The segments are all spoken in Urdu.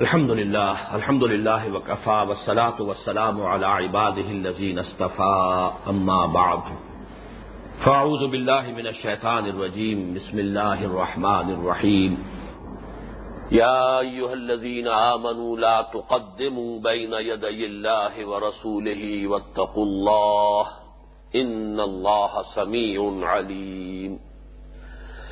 الحمد لله الحمد لله وكفى والصلاة والسلام على عباده الذين اصطفى أما بعد. فأعوذ بالله من الشيطان الرجيم بسم الله الرحمن الرحيم. يا أيها الذين آمنوا لا تقدموا بين يدي الله ورسوله واتقوا الله إن الله سميع عليم.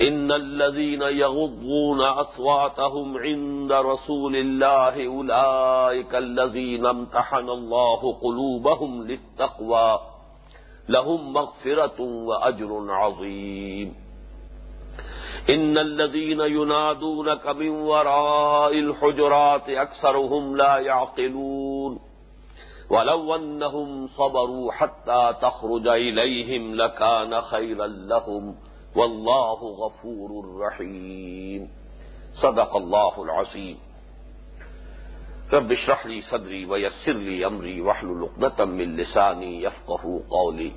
إن الذين يغضون أصواتهم عند رسول الله أولئك الذين امتحن الله قلوبهم للتقوى لهم مغفرة وأجر عظيم. إن الذين ينادونك من وراء الحجرات أكثرهم لا يعقلون. ولو أنهم صبروا حتى تخرج إليهم لكان خيرا لهم. واللہ غفور الرحیم صدق اللہ العظیم رب اشرح لي صدري ويسر لي أمري واحلل عقدة من لساني يفقهوا قولي.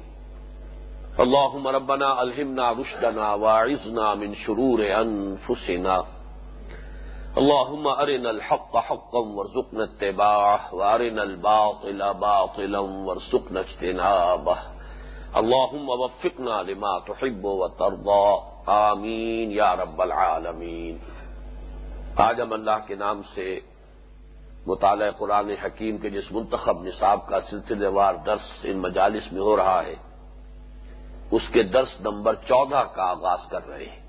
اللهم ربنا ألهمنا رشدنا واعذنا من شرور أنفسنا. اللهم أرنا الحق حقا وارزقنا اتباعه وأرنا الباطل باطلا وارزقنا اجتنابه. اللهم وفقنا لما تحب وترضى آمین یا رب العالمین. آج ہم اللہ کے نام سے مطالعہ قرآن حکیم کے جس منتخب نصاب کا سلسلے وار درس ان مجالس میں ہو رہا ہے، اس کے درس نمبر چودہ کا آغاز کر رہے ہیں۔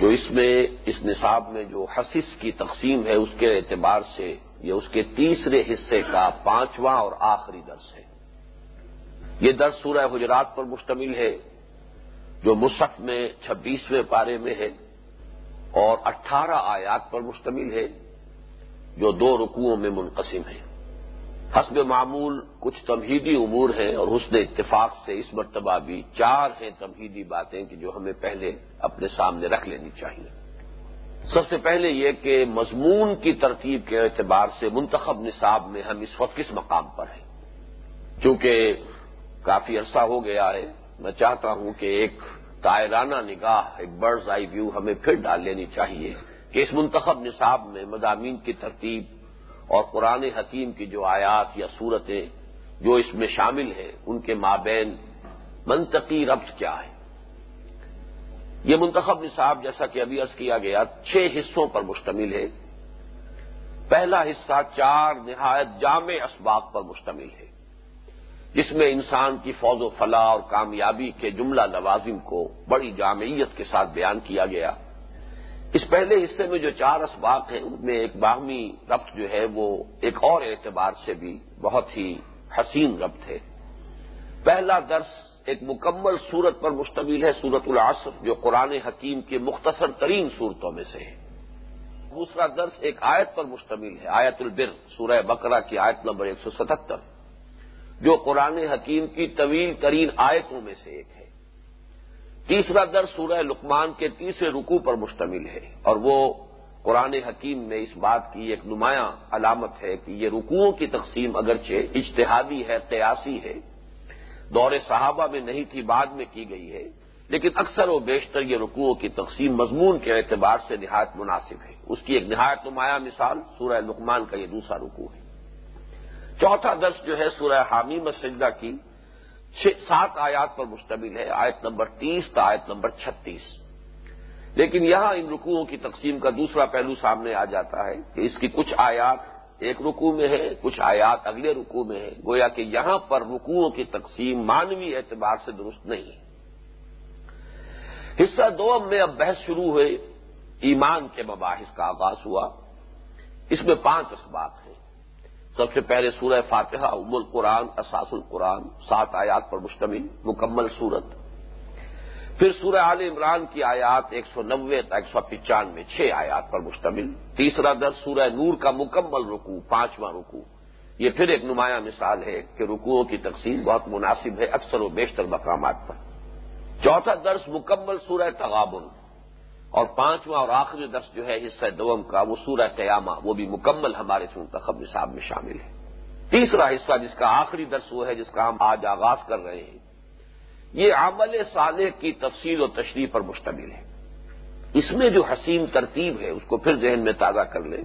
جو اس میں، اس نصاب میں جو حسس کی تقسیم ہے، اس کے اعتبار سے یہ اس کے تیسرے حصے کا پانچواں اور آخری درس ہے۔ یہ درس سورہ حجرات پر مشتمل ہے، جو مصحف میں چھبیسویں پارے میں ہے اور اٹھارہ آیات پر مشتمل ہے، جو دو رکوعوں میں منقسم ہے حسب معمول کچھ تمہیدی امور ہیں اور حسن اتفاق سے اس مرتبہ بھی چار ہیں تمہیدی باتیں کہ جو ہمیں پہلے اپنے سامنے رکھ لینی چاہیے۔ سب سے پہلے یہ کہ مضمون کی ترتیب کے اعتبار سے منتخب نصاب میں ہم اس وقت کس مقام پر ہیں؟ چونکہ کافی عرصہ ہو گیا ہے۔ میں چاہتا ہوں کہ ایک تائرانہ نگاہ، ایک برڈز آئی ویو ہمیں پھر ڈال لینی چاہیے کہ اس منتخب نصاب میں مضامین کی ترتیب اور قرآن حکیم کی جو آیات یا صورتیں جو اس میں شامل ہیں، ان کے مابین منطقی ربط کیا ہے۔ یہ منتخب نصاب جیسا کہ ابھی عرض کیا گیا، چھ حصوں پر مشتمل ہے۔ پہلا حصہ چار نہایت جامع اسباق پر مشتمل ہے۔ جس میں انسان کی فوج و فلاح اور کامیابی کے جملہ لوازم کو بڑی جامعیت کے ساتھ بیان کیا گیا۔ اس پہلے حصے میں جو چار اسباق ہیں، ان میں ایک باہمی ربط جو ہے، وہ ایک اور اعتبار سے بھی بہت ہی حسین ربط ہے۔ پہلا درس ایک مکمل صورت پر مشتمل ہے سورت العصر، جو قرآن حکیم کی مختصر ترین صورتوں میں سے ہے۔ دوسرا درس ایک آیت پر مشتمل ہے، آیت البر، سورہ بقرہ کی آیت نمبر ایک سو ستہتر جو قرآن حکیم کی طویل ترین آیتوں میں سے ایک ہے۔ تیسرا در سورہ لقمان کے تیسرے رکوع پر مشتمل ہے اور وہ قرآن حکیم میں اس بات کی ایک نمایاں علامت ہے کہ یہ رکوعوں کی تقسیم اگرچہ اجتہادی ہے، قیاسی ہے، دور صحابہ میں نہیں تھی، بعد میں کی گئی ہے، لیکن اکثر و بیشتر یہ رکوعوں کی تقسیم مضمون کے اعتبار سے نہایت مناسب ہے۔ اس کی ایک نہایت نمایاں مثال سورہ لقمان کا یہ دوسرا رکوع ہے۔ چوتھا درس جو ہے سورہ حامی مسجدہ کی سات آیات پر مشتمل ہے، آیت نمبر تیس تا آیت نمبر چھتیس۔ لیکن یہاں ان رکوعوں کی تقسیم کا دوسرا پہلو سامنے آ جاتا ہے کہ اس کی کچھ آیات ایک رکوع میں ہے کچھ آیات اگلے رکوع میں ہے گویا کہ یہاں پر رکوعوں کی تقسیم مانوی اعتبار سے درست نہیں۔ ہے حصہ دو میں اب بحث شروع ہوئے ایمان کے مباحث کا آغاز ہوا۔ اس میں پانچ اسباب۔ سب سے پہلے سورہ فاتحہ ام القرآن، اساس القرآن، سات آیات پر مشتمل، مکمل صورت پھر سورہ عال عمران کی آیات ایک سو نوے تا ایک سو پچانوے، چھ آیات پر مشتمل۔ تیسرا درس سورہ نور کا مکمل رکوع، پانچواں رکوع۔ یہ پھر ایک نمایاں مثال ہے کہ رکوعوں کی تقسیم بہت مناسب ہے اکثر و بیشتر مقامات پر۔ چوتھا درس مکمل سورہ تغابن۔ اور پانچواں اور آخری درس جو ہے، حصہ دوم کا، وہ سورہ قیامہ، وہ بھی مکمل ہمارے منتخب نصاب میں شامل ہے۔ تیسرا حصہ، جس کا آخری درس وہ ہے، جس کا ہم آج آغاز کر رہے ہیں، یہ عمل صالح کی تفصیل و تشریح پر مشتمل ہے۔ اس میں جو حسین ترتیب ہے، اس کو پھر ذہن میں تازہ کر لیں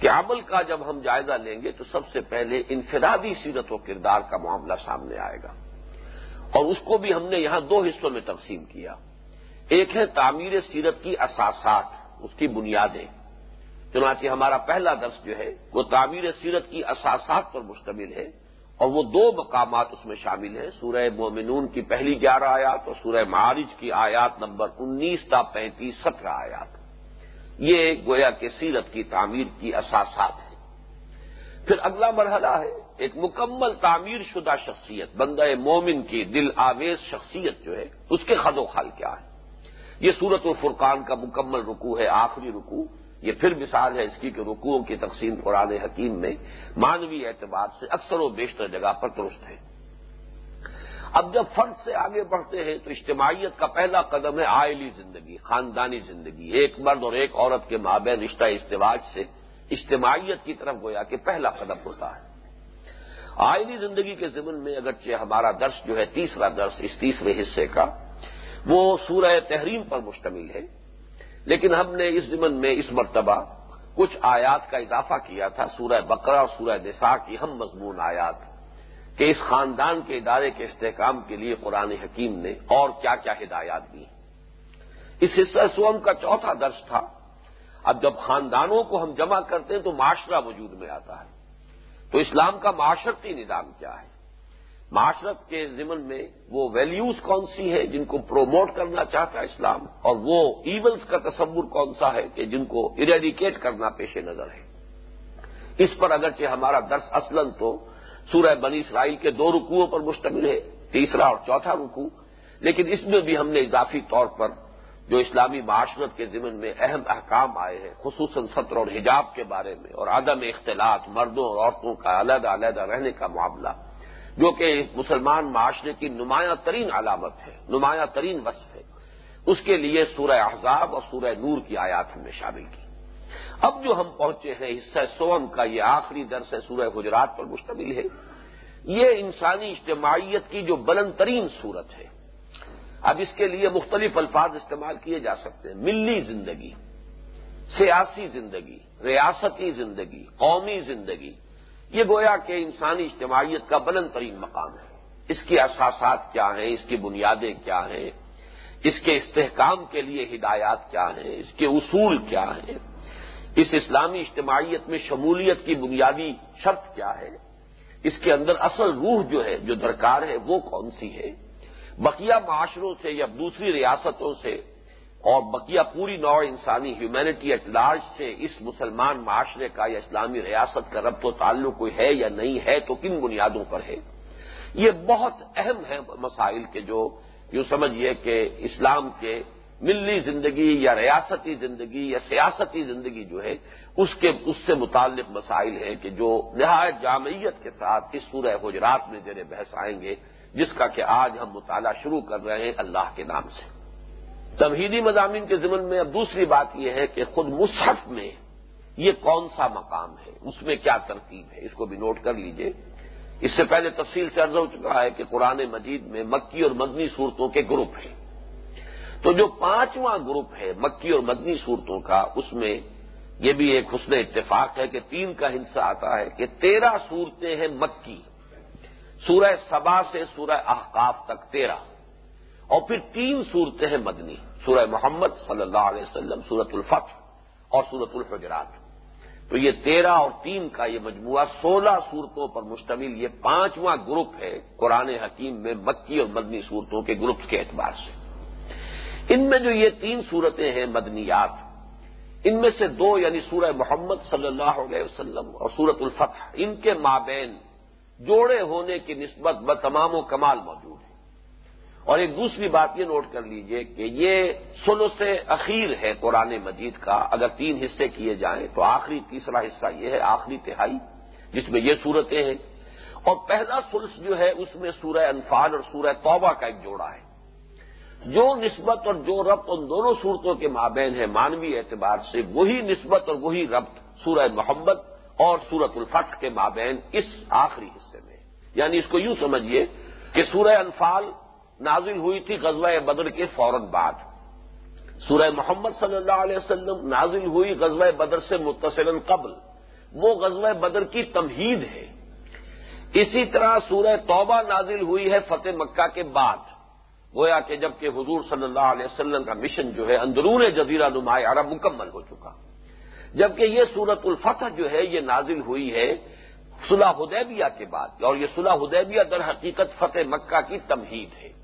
کہ عمل کا جب ہم جائزہ لیں گے، تو سب سے پہلے انفرادی سیرت و کردار کا معاملہ سامنے آئے گا۔ اور اس کو بھی ہم نے یہاں دو حصوں میں تقسیم کیا۔ ایک ہے تعمیر سیرت کی اساسات، اس کی بنیادیں۔ چنانچہ ہمارا پہلا درس جو ہے، وہ تعمیر سیرت کی اساسات پر مشتمل ہے اور وہ دو مقامات اس میں شامل ہیں، سورہ مومنون کی پہلی گیارہ آیات اور سورہ معارج کی آیات نمبر انیس تا پینتیس سترہ آیات۔ یہ گویا کے سیرت کی تعمیر کی اساسات ہیں۔ پھر اگلا مرحلہ ہے، ایک مکمل تعمیر شدہ شخصیت، بندہ مومن کی دل آویز شخصیت جو ہے، اس کے خد و خال کیا ہے؟ یہ سورت الفرقان کا مکمل رکوع ہے، آخری رکوع۔ یہ پھر مثال ہے اس کی کہ رکوعوں کی تقسیم قرآن حکیم میں مانوی اعتبار سے اکثر و بیشتر جگہ پر درست ہے۔ اب جب فرد سے آگے بڑھتے ہیں تو اجتماعیت کا پہلا قدم ہے آئلی زندگی، خاندانی زندگی۔ ایک مرد اور ایک عورت کے مابین رشتہ اشتواج سے اجتماعیت کی طرف گویا کہ پہلا قدم ہوتا ہے۔ آئلی زندگی کے ضمن میں اگرچہ ہمارا درس جو ہے تیسرا درس اس تیسرے حصے کا وہ سورہ تحریم پر مشتمل ہے۔ لیکن ہم نے اس ضمن میں اس مرتبہ کچھ آیات کا اضافہ کیا تھا، سورہ بقرہ اور سورہ نساء کی ہم مضمون آیات، کہ اس خاندان کے ادارے کے استحکام کے لیے قرآن حکیم نے اور کیا کیا ہدایات دی۔ اس حصہ سوم کا چوتھا درس تھا۔ اب جب خاندانوں کو ہم جمع کرتے ہیں تو معاشرہ وجود میں آتا ہے۔ تو اسلام کا معاشرتی نظام کیا ہے؟ معاشرت کے ضمن میں وہ ویلیوز کون سی ہے جن کو پروموٹ کرنا چاہتا ہے اسلام اور وہ ایونز کا تصور کون سا ہے کہ جن کو اریڈیکیٹ کرنا پیش نظر ہے؟ اس پر اگرچہ ہمارا درس اصلاً تو سورہ بنی اسرائیل کے دو رکوعوں پر مشتمل ہے، تیسرا اور چوتھا رکوع، لیکن اس میں بھی ہم نے اضافی طور پر جو اسلامی معاشرت کے ضمن میں اہم احکام آئے ہیں، خصوصاً سطر اور حجاب کے بارے میں اور عدم اختلاط مردوں اور عورتوں کا علیحدہ علیحدہ رہنے کا معاملہ جو کہ مسلمان معاشرے کی نمایاں ترین علامت ہے، نمایاں ترین وصف ہے۔ اس کے لیے سورہ احزاب اور سورہ نور کی آیات ہم نے شامل کی۔ اب جو ہم پہنچے ہیں، حصہ سوم کا یہ آخری درس ہے سورہ گجرات پر مشتمل ہے۔ یہ انسانی اجتماعیت کی جو بلند ترین صورت ہے۔ اب اس کے لیے مختلف الفاظ استعمال کیے جا سکتے ہیں۔ ملی زندگی، سیاسی زندگی، ریاستی زندگی، قومی زندگی۔ یہ گویا کہ انسانی اجتماعیت کا بلند ترین مقام ہے۔ اس کی اساسات کیا ہیں؟ اس کی بنیادیں کیا ہیں؟ اس کے استحکام کے لیے ہدایات کیا ہیں؟ اس کے اصول کیا ہیں؟ اس اسلامی اجتماعیت میں شمولیت کی بنیادی شرط کیا ہے؟ اس کے اندر اصل روح جو ہے، جو درکار ہے، وہ کون سی ہے؟ بقیہ معاشروں سے یا دوسری ریاستوں سے اور بقیہ پوری نوع انسانی ہیومینٹی ایٹ لارج سے اس مسلمان معاشرے کا یا اسلامی ریاست کا ربط و تعلق کوئی ہے یا نہیں ہے تو کن بنیادوں پر ہے؟ یہ بہت اہم ہے مسائل کے جو یوں سمجھیے کہ اسلام کے ملی زندگی یا ریاستی زندگی یا سیاستی زندگی جو ہے، اس کے، اس سے متعلق مسائل ہیں کہ جو نہایت جامعیت کے ساتھ اس سورہ حجرات میں زیر بحث آئیں گے، جس کا کہ آج ہم مطالعہ شروع کر رہے ہیں اللہ کے نام سے۔ تمہیدی مضامین کے ضمن میں اب دوسری بات یہ ہے کہ خود مصحف میں یہ کون سا مقام ہے؟ اس میں کیا ترتیب ہے؟ اس کو بھی نوٹ کر لیجیے۔ اس سے پہلے تفصیل سے عرض ہو چکا ہے کہ قرآن مجید میں مکی اور مدنی صورتوں کے گروپ ہیں۔ تو جو پانچواں گروپ ہے مکی اور مدنی صورتوں کا، اس میں یہ بھی ایک حسن اتفاق ہے کہ تین کا حصہ آتا ہے کہ تیرہ صورتیں ہیں مکی۔ سورہ سبا سے سورہ احقاف تک تیرہ۔ اور پھر تین صورتیں ہیں مدنی، سورہ محمد صلی اللہ علیہ وسلم، سورت الفتح اور سورت الحجرات۔ تو یہ تیرہ اور تین کا یہ مجموعہ سولہ صورتوں پر مشتمل یہ پانچواں گروپ ہے قرآن حکیم میں مکی اور مدنی صورتوں کے گروپ کے اعتبار سے۔ ان میں جو یہ تین صورتیں ہیں مدنیات، ان میں سے دو یعنی سورہ محمد صلی اللہ علیہ وسلم اور سورت الفتح، ان کے مابین جوڑے ہونے کی نسبت ب تمام و کمال موجود ہے اور ایک دوسری بات یہ نوٹ کر لیجیے کہ یہ سلو سے اخیر ہے قرآن مجید کا۔ اگر تین حصے کیے جائیں تو آخری تیسرا حصہ یہ ہے، آخری تہائی، جس میں یہ صورتیں ہیں۔ اور پہلا سلس جو ہے، اس میں سورہ انفال اور سورہ توبہ کا ایک جوڑا ہے۔ جو نسبت اور جو ربط ان دونوں صورتوں کے مابین ہے مانوی اعتبار سے وہی نسبت اور وہی ربط سورہ محمد اور سورت الفتح کے مابین اس آخری حصے میں۔ یعنی اس کو یوں سمجھیے کہ سورہ انفال نازل ہوئی تھی غزوہ بدر کے فوراً بعد۔ سورہ محمد صلی اللہ علیہ وسلم نازل ہوئی غزوہ بدر سے متصل قبل۔ وہ غزوہ بدر کی تمہید ہے۔ اسی طرح سورہ توبہ نازل ہوئی ہے فتح مکہ کے بعد۔ گویا کہ جبکہ حضور صلی اللہ علیہ وسلم کا مشن جو ہے اندرون جزیرہ نمایاں عرب مکمل ہو چکا۔ جبکہ یہ سورت الفتح جو ہے یہ نازل ہوئی ہے صلح حدیبیہ کے بعد اور یہ صلح حدیبیہ در حقیقت فتح مکہ کی تمہید ہے۔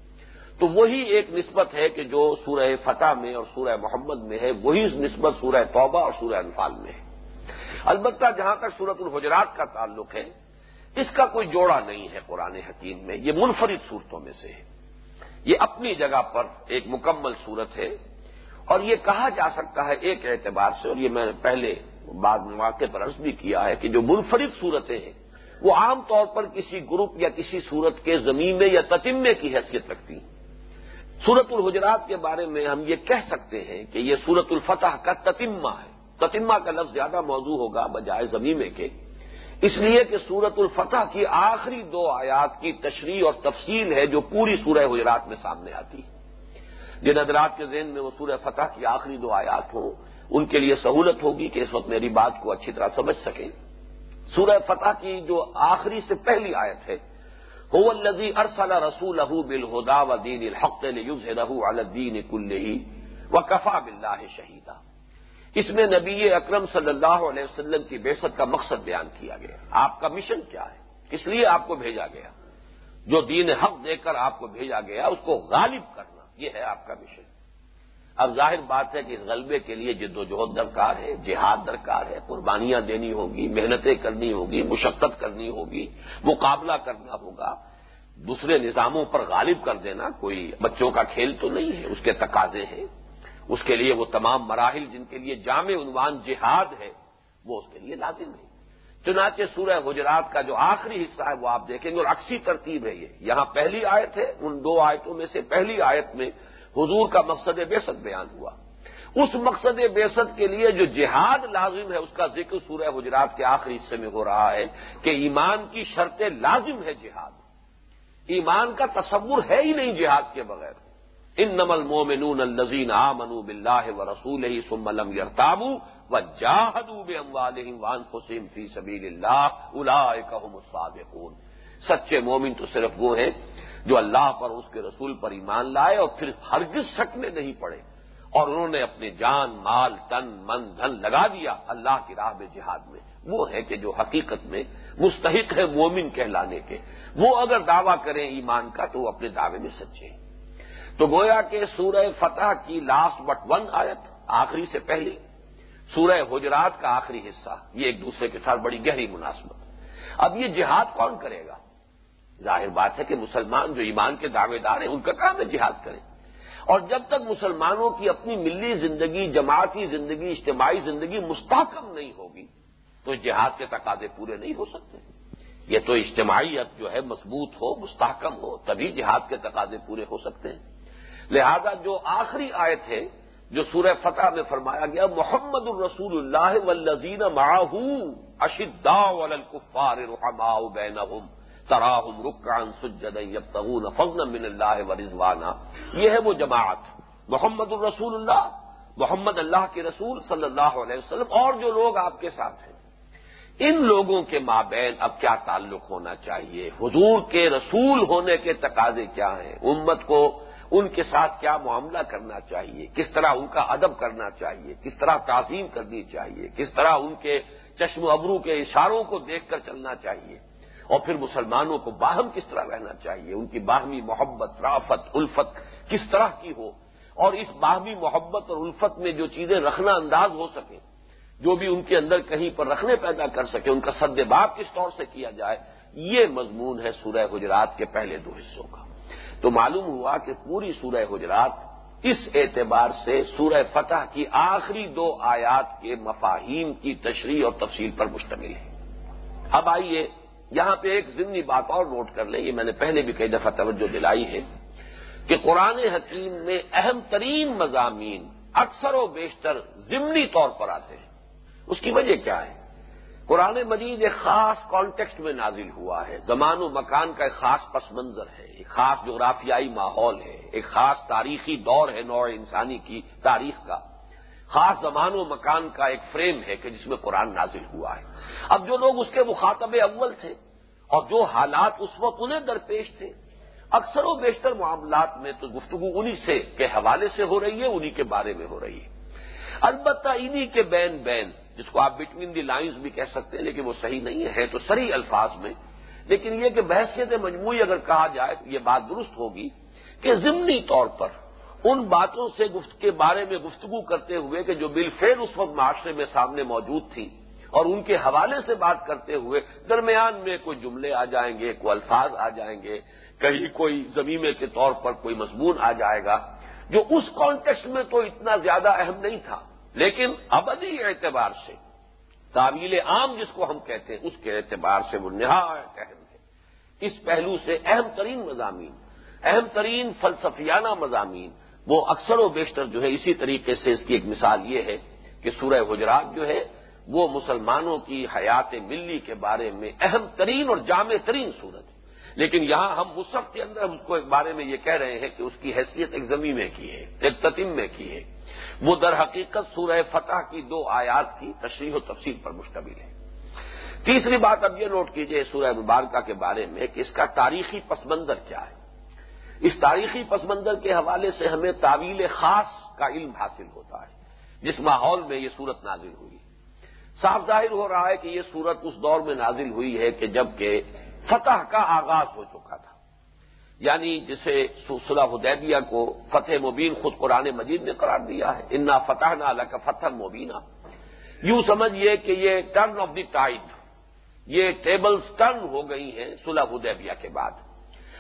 تو وہی ایک نسبت ہے کہ جو سورہ فتح میں اور سورہ محمد میں ہے، وہی نسبت سورہ توبہ اور سورہ انفال میں ہے۔ البتہ جہاں تک سورت الحجرات کا تعلق ہے، اس کا کوئی جوڑا نہیں ہے قرآن حکیم میں، یہ منفرد صورتوں میں سے ہے۔ یہ اپنی جگہ پر ایک مکمل صورت ہے اور یہ کہا جا سکتا ہے ایک اعتبار سے، اور یہ میں نے پہلے بعد مواقع پر عرض بھی کیا ہے کہ جو منفرد صورتیں ہیں، وہ عام طور پر کسی گروپ یا کسی صورت کے زمین یا تتمے کی حیثیت رکھتی ہیں۔ سورت الحجرات کے بارے میں ہم یہ کہہ سکتے ہیں کہ یہ سورت الفتح کا تتمہ ہے۔ تتمہ کا لفظ زیادہ موضوع ہوگا بجائے زمینے کے۔ اس لیے کہ سورت الفتح کی آخری دو آیات کی تشریح اور تفصیل ہے جو پوری سورہ حجرات میں سامنے آتی ہے۔ جن حضرات کے ذہن میں وہ سورہ فتح کی آخری دو آیات ہوں، ان کے لیے سہولت ہوگی کہ اس وقت میری بات کو اچھی طرح سمجھ سکیں۔ سورہ فتح کی جو آخری سے پہلی آیت ہے هو الذي ارسل رسوله بالهدى ودين الحق ليظهره على الدين كله وكفى بالله شهيدا. اس میں نبی اکرم صلی اللہ علیہ وسلم کی بےست کا مقصد بیان کیا گیا. آپ کا مشن کیا ہے؟ کس لیے آپ کو بھیجا گیا؟ جو دین حق دے کر آپ کو بھیجا گیا، اس کو غالب کرنا، یہ ہے آپ کا مشن اب ظاہر بات ہے کہ اس غلبے کے لیے جد و جہد درکار ہے، جہاد درکار ہے، قربانیاں دینی ہوگی، محنتیں کرنی ہوگی، مشقت کرنی ہوگی، مقابلہ کرنا ہوگا۔ دوسرے نظاموں پر غالب کر دینا کوئی بچوں کا کھیل تو نہیں ہے، اس کے تقاضے ہیں۔ اس کے لیے وہ تمام مراحل جن کے لیے جامع عنوان جہاد ہے، وہ اس کے لیے لازم ہے چنانچہ سورہ گجرات کا جو آخری حصہ ہے، وہ آپ دیکھیں گے اور اکسی ترتیب ہے یہ۔ یہاں پہلی آیت ہے، ان دو آیتوں میں سے پہلی آیت میں حضور کا مقصد بیست بیان ہوا۔ اس مقصد بیست کے لیے جو جہاد لازم ہے، اس کا ذکر سورہ گجرات کے آخری حصے میں ہو رہا ہے کہ ایمان کی شرط لازم ہے جہاد۔ ایمان کا تصور ہے ہی نہیں جہاد کے بغیر۔ ان نمل مومنون الزین آ منو بلّہ و رسول ہی سم یرتابو و جاہدو بے وان حسین فی سبیل اللہ الا سچے مومن تو صرف وہ ہیں جو اللہ پر اس کے رسول پر ایمان لائے اور پھر ہرگز شک میں نہیں پڑے اور انہوں نے اپنے جان، مال، تن، من، دھن لگا دیا اللہ کی راہ میں جہاد میں۔ وہ ہے کہ جو حقیقت میں مستحق ہے مومن کہلانے کے۔ وہ اگر دعویٰ کریں ایمان کا تو وہ اپنے دعوے میں سچے ہیں۔ تو گویا کہ سورہ فتح کی لاسٹ بٹ ون آیت، آخری سے پہلی، سورہ حجرات کا آخری حصہ، یہ ایک دوسرے کے ساتھ بڑی گہری مناسبت۔ اب یہ جہاد کون کرے گا؟ ظاہر بات ہے کہ مسلمان جو ایمان کے دعوے دار ہیں، ان کا کام ہے جہاد کریں۔ اور جب تک مسلمانوں کی اپنی ملی زندگی، جماعتی زندگی، اجتماعی زندگی مستحکم نہیں ہوگی، تو جہاد کے تقاضے پورے نہیں ہو سکتے۔ یہ تو اجتماعیت جو ہے مضبوط ہو، مستحکم ہو، تبھی جہاد کے تقاضے پورے ہو سکتے ہیں۔ لہذا جو آخری آیت ہے، جو سورہ فتح میں فرمایا گیا، محمد الرسول اللہ والذین معاہو اشدا والکفار رحماء بینہم تراہم رکعن سجدا یبتغون فضلا من اللہ ورضوانا یہ ہے وہ جماعت۔ محمد الرسول اللہ، محمد اللہ کے رسول صلی اللہ علیہ وسلم اور جو لوگ آپ کے ساتھ ہیں۔ ان لوگوں کے مابین اب کیا تعلق ہونا چاہیے؟ حضور کے رسول ہونے کے تقاضے کیا ہیں؟ امت کو ان کے ساتھ کیا معاملہ کرنا چاہیے؟ کس طرح ان کا ادب کرنا چاہیے؟ کس طرح تعظیم کرنی چاہیے؟ کس طرح ان کے چشم و ابرو کے اشاروں کو دیکھ کر چلنا چاہیے؟ اور پھر مسلمانوں کو باہم کس طرح رہنا چاہیے؟ ان کی باہمی محبت، رافت، الفت کس طرح کی ہو؟ اور اس باہمی محبت اور الفت میں جو چیزیں رکھنا انداز ہو سکیں، جو بھی ان کے اندر کہیں پر رکھنے پیدا کر سکے ان کا سد باب کس طور سے کیا جائے، یہ مضمون ہے سورہ گجرات کے پہلے دو حصوں کا۔ تو معلوم ہوا کہ پوری سورہ گجرات اس اعتبار سے سورہ فتح کی آخری دو آیات کے مفاہیم کی تشریح اور تفصیل پر مشتمل ہے۔ اب آئیے یہاں پہ ایک ضمنی بات اور نوٹ کر لیں، یہ میں نے پہلے بھی کئی دفعہ توجہ دلائی ہے کہ قرآن حکیم میں اہم ترین مضامین اکثر و بیشتر ضمنی طور پر آتے ہیں۔ اس کی وجہ کیا ہے؟ قرآن مجید ایک خاص کانٹیکسٹ میں نازل ہوا ہے۔ زمان و مکان کا ایک خاص پس منظر ہے، ایک خاص جغرافیائی ماحول ہے، ایک خاص تاریخی دور ہے نوع انسانی کی تاریخ کا۔ خاص زمان و مکان کا ایک فریم ہے کہ جس میں قرآن نازل ہوا ہے۔ اب جو لوگ اس کے مخاطب اول تھے اور جو حالات اس وقت انہیں درپیش تھے، اکثر و بیشتر معاملات میں تو گفتگو انہی سے کے حوالے سے ہو رہی ہے، انہی کے بارے میں ہو رہی ہے۔ البتہ انہی کے بین بین، جس کو آپ بٹوین دی لائنز بھی کہہ سکتے ہیں لیکن وہ صحیح نہیں ہے، تو سری الفاظ میں۔ لیکن یہ کہ بحثیت مجموعی اگر کہا جائے تو یہ بات درست ہوگی کہ ضمنی طور پر ان باتوں سے گفت، کے بارے میں گفتگو کرتے ہوئے کہ جو بالفعل اس وقت معاشرے میں سامنے موجود تھی اور ان کے حوالے سے بات کرتے ہوئے درمیان میں کوئی جملے آ جائیں گے، کوئی الفاظ آ جائیں گے، کہیں کوئی زمینے کے طور پر کوئی مضمون آ جائے گا، جو اس کانٹیکسٹ میں تو اتنا زیادہ اہم نہیں تھا، لیکن ابدی اعتبار سے تعویل عام جس کو ہم کہتے ہیں، اس کے اعتبار سے وہ نہایت اہم ہے۔ اس پہلو سے اہم ترین مضامین، اہم ترین فلسفیانہ مضامین وہ اکثر و بیشتر جو ہے اسی طریقے سے اس کی ایک مثال یہ ہے کہ سورہ حجرات جو ہے وہ مسلمانوں کی حیات ملی کے بارے میں اہم ترین اور جامع ترین صورت ہے۔ لیکن یہاں ہم مصحف کے اندر اس کو ایک بارے میں یہ کہہ رہے ہیں کہ اس کی حیثیت ایک زمین میں کی ہے، ایک تتیم میں کی ہے۔ وہ در حقیقت سورہ فتح کی دو آیات کی تشریح و تفصیل پر مشتمل ہے۔ تیسری بات اب یہ نوٹ کیجیے سورہ مبارکہ کے بارے میں کہ اس کا تاریخی پس منظر کیا ہے۔ اس تاریخی پس منظر کے حوالے سے ہمیں تعویل خاص کا علم حاصل ہوتا ہے، جس ماحول میں یہ صورت نازل ہوئی۔ صاف ظاہر ہو رہا ہے کہ یہ صورت اس دور میں نازل ہوئی ہے کہ جبکہ فتح کا آغاز ہو چکا تھا۔ یعنی جسے صلح حدیبیہ کو فتح مبین خود قرآن مجید نے قرار دیا ہے۔ انا فتح نہ کا فتح مبینہ یوں سمجھیے کہ یہ ٹرن آف دی ٹائڈ یہ ٹیبلز ٹرن ہو گئی ہیں صلح حدیبیہ کے بعد۔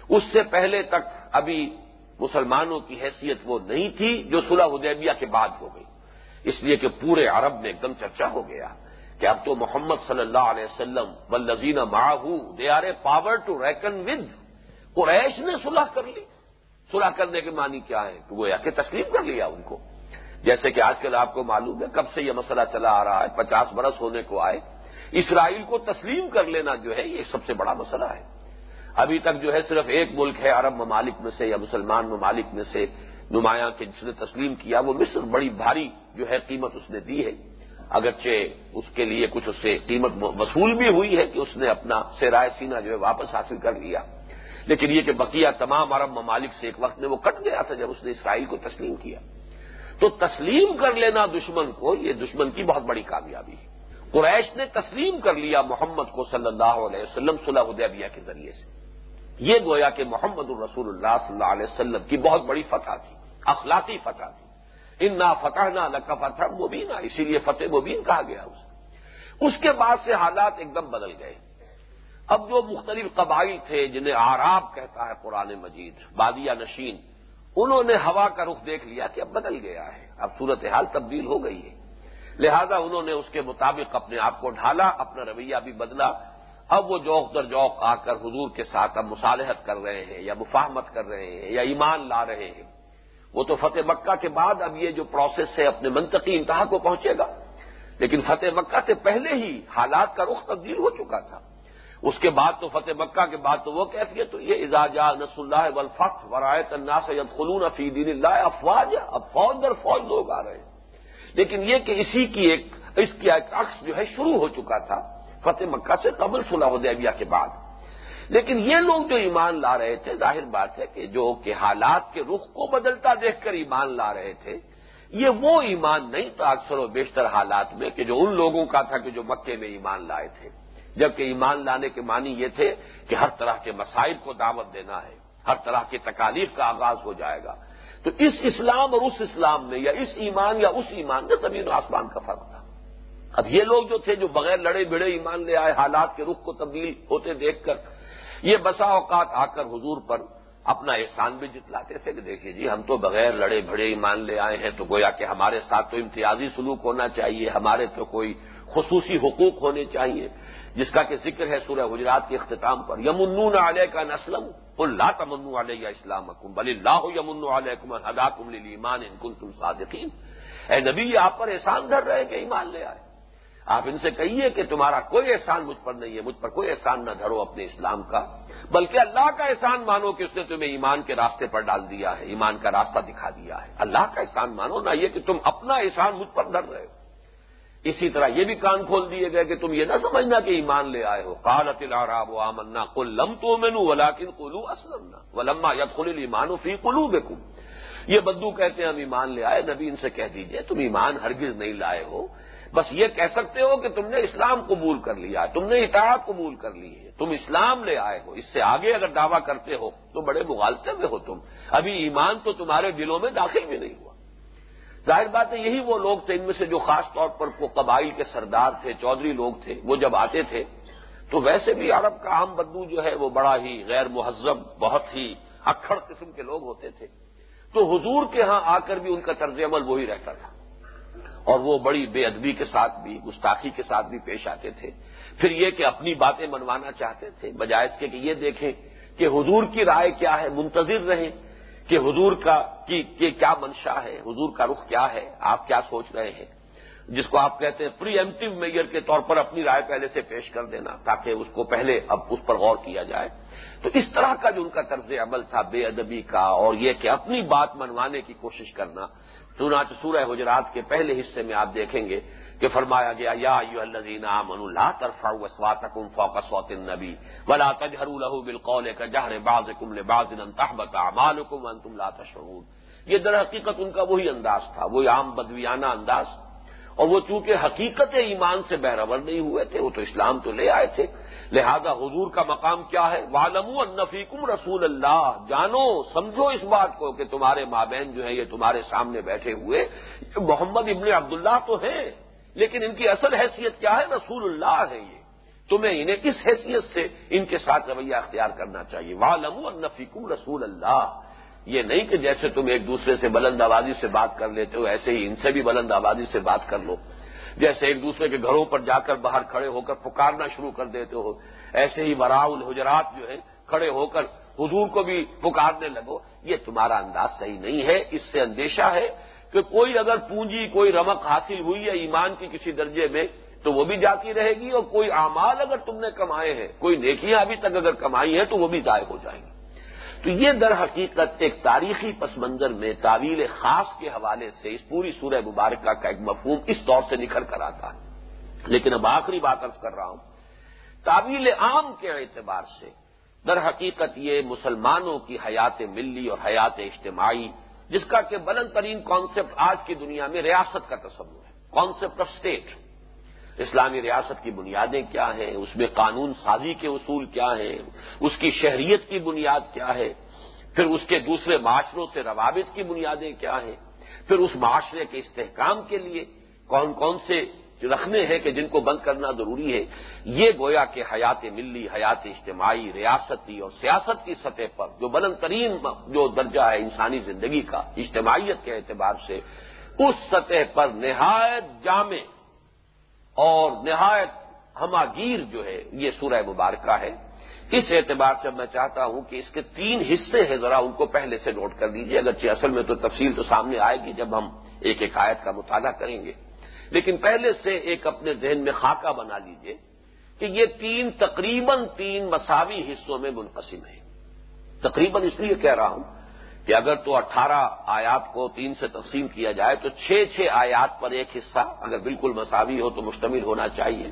اس سے پہلے تک ابھی مسلمانوں کی حیثیت وہ نہیں تھی جو صلح حدیبیہ کے بعد ہو گئی۔ اس لیے کہ پورے عرب میں ایک دم چرچا ہو گیا کہ اب تو محمد صلی اللہ علیہ وسلم و ماہو they are a power to reckon with. Quraysh نے صلح کر لی۔ صلح کرنے کے معنی کیا ہے؟ کہ وہ یا کہ تسلیم کر لیا ان کو۔ جیسے کہ آج کل آپ کو معلوم ہے کب سے یہ مسئلہ چلا آ رہا ہے، پچاس برس ہونے کو آئے۔ اسرائیل کو تسلیم کر لینا جو ہے یہ سب سے بڑا مسئلہ ہے۔ ابھی تک جو ہے صرف ایک ملک ہے، عرب ممالک میں سے یا مسلمان ممالک میں سے نمایاں کے جس نے تسلیم کیا، وہ مصر بڑی بھاری جو ہے قیمت اس نے دی ہے۔ اگرچہ اس کے لیے کچھ اس سے قیمت وصول بھی ہوئی ہے کہ اس نے اپنا سیرائے سینا جو ہے واپس حاصل کر لیا۔ لیکن یہ کہ بقیہ تمام عرب ممالک سے ایک وقت میں وہ کٹ گیا تھا جب اس نے اسرائیل کو تسلیم کیا۔ تو تسلیم کر لینا دشمن کو، یہ دشمن کی بہت بڑی کامیابی ہے۔ قریش نے تسلیم کر لیا محمد کو صلی اللہ علیہ وسلم صلی حدیبیہ کے ذریعے سے۔ یہ گویا کہ محمد الرسول اللہ صلی اللہ علیہ وسلم کی بہت بڑی فتح تھی، اخلاقی فتح تھی۔ ان نا فتح نہ لکا فتح مبینہ اسی لیے فتح مبین کہا گیا اسے اس کے بعد سے حالات ایک دم بدل گئے۔ اب جو مختلف قبائل تھے، جنہیں آراب کہتا ہے قرآن مجید بادیا نشین، انہوں نے ہوا کا رخ دیکھ لیا کہ اب بدل گیا ہے۔ اب صورتحال تبدیل ہو گئی ہے۔ لہذا انہوں نے اس کے مطابق اپنے آپ کو ڈھالا، اپنا رویہ بھی بدلا۔ اب وہ جوک در جوک آ کر حضور کے ساتھ اب مصالحت کر رہے ہیں یا مفاہمت کر رہے ہیں یا ایمان لا رہے ہیں۔ وہ تو فتح مکہ کے بعد اب یہ جو پروسیس ہے اپنے منطقی انتہا کو پہنچے گا۔ لیکن فتح مکہ سے پہلے ہی حالات کا رخ تبدیل ہو چکا تھا۔ اس کے بعد تو فتح مکہ کے بعد تو وہ کیفیت تو یہ اعزاجا نس اللہ ولفق ورایت اللہ سید خلون فی دین اللہ افواج اب فوج در فوج لوگ آ رہے ہیں۔ لیکن یہ کہ اسی کی ایک اس کی ایک عکس جو ہے شروع ہو چکا تھا۔ فتح مکہ سے قبل صلح حدیبیہ کے بعد۔ لیکن یہ لوگ جو ایمان لا رہے تھے، ظاہر بات ہے کہ جو کہ حالات کے رخ کو بدلتا دیکھ کر ایمان لا رہے تھے، یہ وہ ایمان نہیں تھا اکثر و بیشتر حالات میں کہ جو ان لوگوں کا تھا کہ جو مکے میں ایمان لائے تھے۔ جبکہ ایمان لانے کے معنی یہ تھے کہ ہر طرح کے مسائل کو دعوت دینا ہے، ہر طرح کی تکالیف کا آغاز ہو جائے گا۔ تو اس اسلام اور اس اسلام میں یا اس ایمان یا اس ایمان میں زمین و آسمان کا فرق تھا۔ اب یہ لوگ جو تھے جو بغیر لڑے بھڑے ایمان لے آئے، حالات کے رخ کو تبدیل ہوتے دیکھ کر، یہ بسا اوقات آ کر حضور پر اپنا احسان بھی جتلاتے تھے کہ دیکھیے جی ہم تو بغیر لڑے بھڑے ایمان لے آئے ہیں، تو گویا کہ ہمارے ساتھ تو امتیازی سلوک ہونا چاہیے، ہمارے تو کوئی خصوصی حقوق ہونے چاہیے، جس کا کہ ذکر ہے سورہ حجرات کے اختتام پر، یمنون علیہ کا نسلم اللہ تمن علیہ اسلام حکم بل اللہ یمن علیہ کمن کم ایمان انکن تم صادقین۔ اے نبی، آپ پر احسان دھر رہے کہ ایمان لے آئے۔ آپ ان سے کہیے کہ تمہارا کوئی احسان مجھ پر نہیں ہے، مجھ پر کوئی احسان نہ دھرو اپنے اسلام کا، بلکہ اللہ کا احسان مانو کہ اس نے تمہیں ایمان کے راستے پر ڈال دیا ہے، ایمان کا راستہ دکھا دیا ہے۔ اللہ کا احسان مانو، نہ یہ کہ تم اپنا احسان مجھ پر دھر رہے ہو۔ اسی طرح یہ بھی کان کھول دیے گئے کہ تم یہ نہ سمجھنا کہ ایمان لے آئے ہو۔ کالت العراب و آمنا کل لم تو مینو ولاکن کلو اسلم ولما ید خل ایمان فی کلو بے یہ بدو کہتے ہیں، ہم ایمان لے آئے، نبی ان سے کہہ دیجیے، تم ایمان ہرگز نہیں لائے ہو۔ بس یہ کہہ سکتے ہو کہ تم نے اسلام قبول کر لیا تم نے اطاعت قبول کر لی ہے، تم اسلام لے آئے ہو، اس سے آگے اگر دعویٰ کرتے ہو تو بڑے مغالطے میں ہو تم۔ ابھی ایمان تو تمہارے دلوں میں داخل بھی نہیں ہوا۔ ظاہر بات ہے، یہی وہ لوگ تھے ان میں سے جو خاص طور پر وہ قبائل کے سردار تھے، چودھری لوگ تھے، وہ جب آتے تھے تو ویسے بھی عرب کا عام بدو جو ہے وہ بڑا ہی غیر مہذب، بہت ہی اکھڑ قسم کے لوگ ہوتے تھے۔ تو حضور کے ہاں آ کر بھی ان کا طرز عمل وہی رہتا تھا۔ اور وہ بڑی بے ادبی کے ساتھ بھی، گستاخی کے ساتھ بھی پیش آتے تھے۔ پھر یہ کہ اپنی باتیں منوانا چاہتے تھے، بجائے اس کے کہ یہ دیکھیں کہ حضور کی رائے کیا ہے، منتظر رہیں کہ حضور کا، کی کیا منشا ہے، حضور کا رخ کیا ہے، آپ کیا سوچ رہے ہیں؟ جس کو آپ کہتے ہیں پری ایمٹو میئر کے طور پر اپنی رائے پہلے سے پیش کر دینا تاکہ اس کو پہلے اب اس پر غور کیا جائے۔ تو اس طرح کا جو ان کا طرز عمل تھا، بے ادبی کا، اور یہ کہ اپنی بات منوانے کی کوشش کرنا چنانچہ سورہ حجرات کے پہلے حصے میں آپ دیکھیں گے کہ فرمایا گیا، یا الذین آمنوا، لا ترفعوا اصواتکم فوق صوت النبی، ولا تجهروا له بالقول كجهر بعضكم لبعض ان تحبط اعمالكم وانتم لا تشعرون۔ یہ در حقیقت ان کا وہی انداز تھا، وہی عام بدویانہ انداز اور وہ چونکہ حقیقت ایمان سے بہرور نہیں ہوئے تھے، وہ تو اسلام تو لے آئے تھے۔ لہذا حضور کا مقام کیا ہے؟ والم النفیکم رسول اللہ جانو، سمجھو اس بات کو کہ تمہارے مابین جو ہے یہ تمہارے سامنے بیٹھے ہوئے محمد ابن عبداللہ تو ہیں، لیکن ان کی اصل حیثیت کیا ہے؟ رسول اللہ ہے یہ۔ تمہیں انہیں کس حیثیت سے ان کے ساتھ رویہ اختیار کرنا چاہیے۔ والم النفیکم رسول اللہ یہ نہیں کہ جیسے تم ایک دوسرے سے بلند آبادی سے بات کر لیتے ہو، ایسے ہی ان سے بھی بلند آبادی سے بات کر لو۔ جیسے ایک دوسرے کے گھروں پر جا کر باہر کھڑے ہو کر پکارنا شروع کر دیتے ہو۔ ایسے ہی برا الحجرات جو ہے کھڑے ہو کر حضور کو بھی پکارنے لگو۔ یہ تمہارا انداز صحیح نہیں ہے۔ اس سے اندیشہ ہے کہ کوئی اگر پونجی، کوئی رمق حاصل ہوئی ہے ایمان کی کسی درجے میں، تو وہ بھی جاتی رہے گی اور کوئی اعمال اگر تم نے کمائے ہیں، کوئی نیکیاں ابھی تک اگر کمائی ہیں، تو وہ بھی ضائع ہو جائیں گی۔ تو یہ در حقیقت ایک تاریخی پس منظر میں تعویل خاص کے حوالے سے اس پوری سورہ مبارکہ کا ایک مفہوم اس طور سے نکھر کر آتا ہے۔ لیکن اب آخری بات ارض کر رہا ہوں۔ تعویل عام کے اعتبار سے در حقیقت یہ مسلمانوں کی حیات ملی اور حیات اجتماعی، جس کا کہ بلند ترین کانسیپٹ آج کی دنیا میں ریاست کا تصور ہے۔ کانسیپٹ آف اسٹیٹ اسلامی ریاست کی بنیادیں کیا ہیں؟ اس میں قانون سازی کے اصول کیا ہیں؟ اس کی شہریت کی بنیاد کیا ہے؟ پھر اس کے دوسرے معاشروں سے روابط کی بنیادیں کیا ہیں؟ پھر اس معاشرے کے استحکام کے لیے کون کون سے رکھنے ہیں کہ جن کو بند کرنا ضروری ہے؟ یہ گویا کہ حیات ملی، حیات اجتماعی، ریاستی اور سیاست کی سطح پر جو بلند ترین جو درجہ ہے انسانی زندگی کا، اجتماعیت کے اعتبار سے، اس سطح پر نہایت جامع اور نہایت ہماگیر جو ہے، یہ سورہ مبارکہ ہے۔ اس اعتبار سے میں چاہتا ہوں کہ اس کے تین حصے ہیں، ذرا ان کو پہلے سے نوٹ کر دیجیے اگرچہ اصل میں تو تفصیل تو سامنے آئے گی جب ہم ایک ایک آیت کا مطالعہ کریں گے۔ لیکن پہلے سے ایک اپنے ذہن میں خاکہ بنا لیجیے کہ یہ تین، تقریباً تین مساوی حصوں میں منقسم ہیں۔ تقریباً اس لیے کہہ رہا ہوں کہ اگر تو اٹھارہ آیات کو تین سے تقسیم کیا جائے تو چھ چھ آیات پر ایک حصہ اگر بالکل مساوی ہو تو مشتمل ہونا چاہیے۔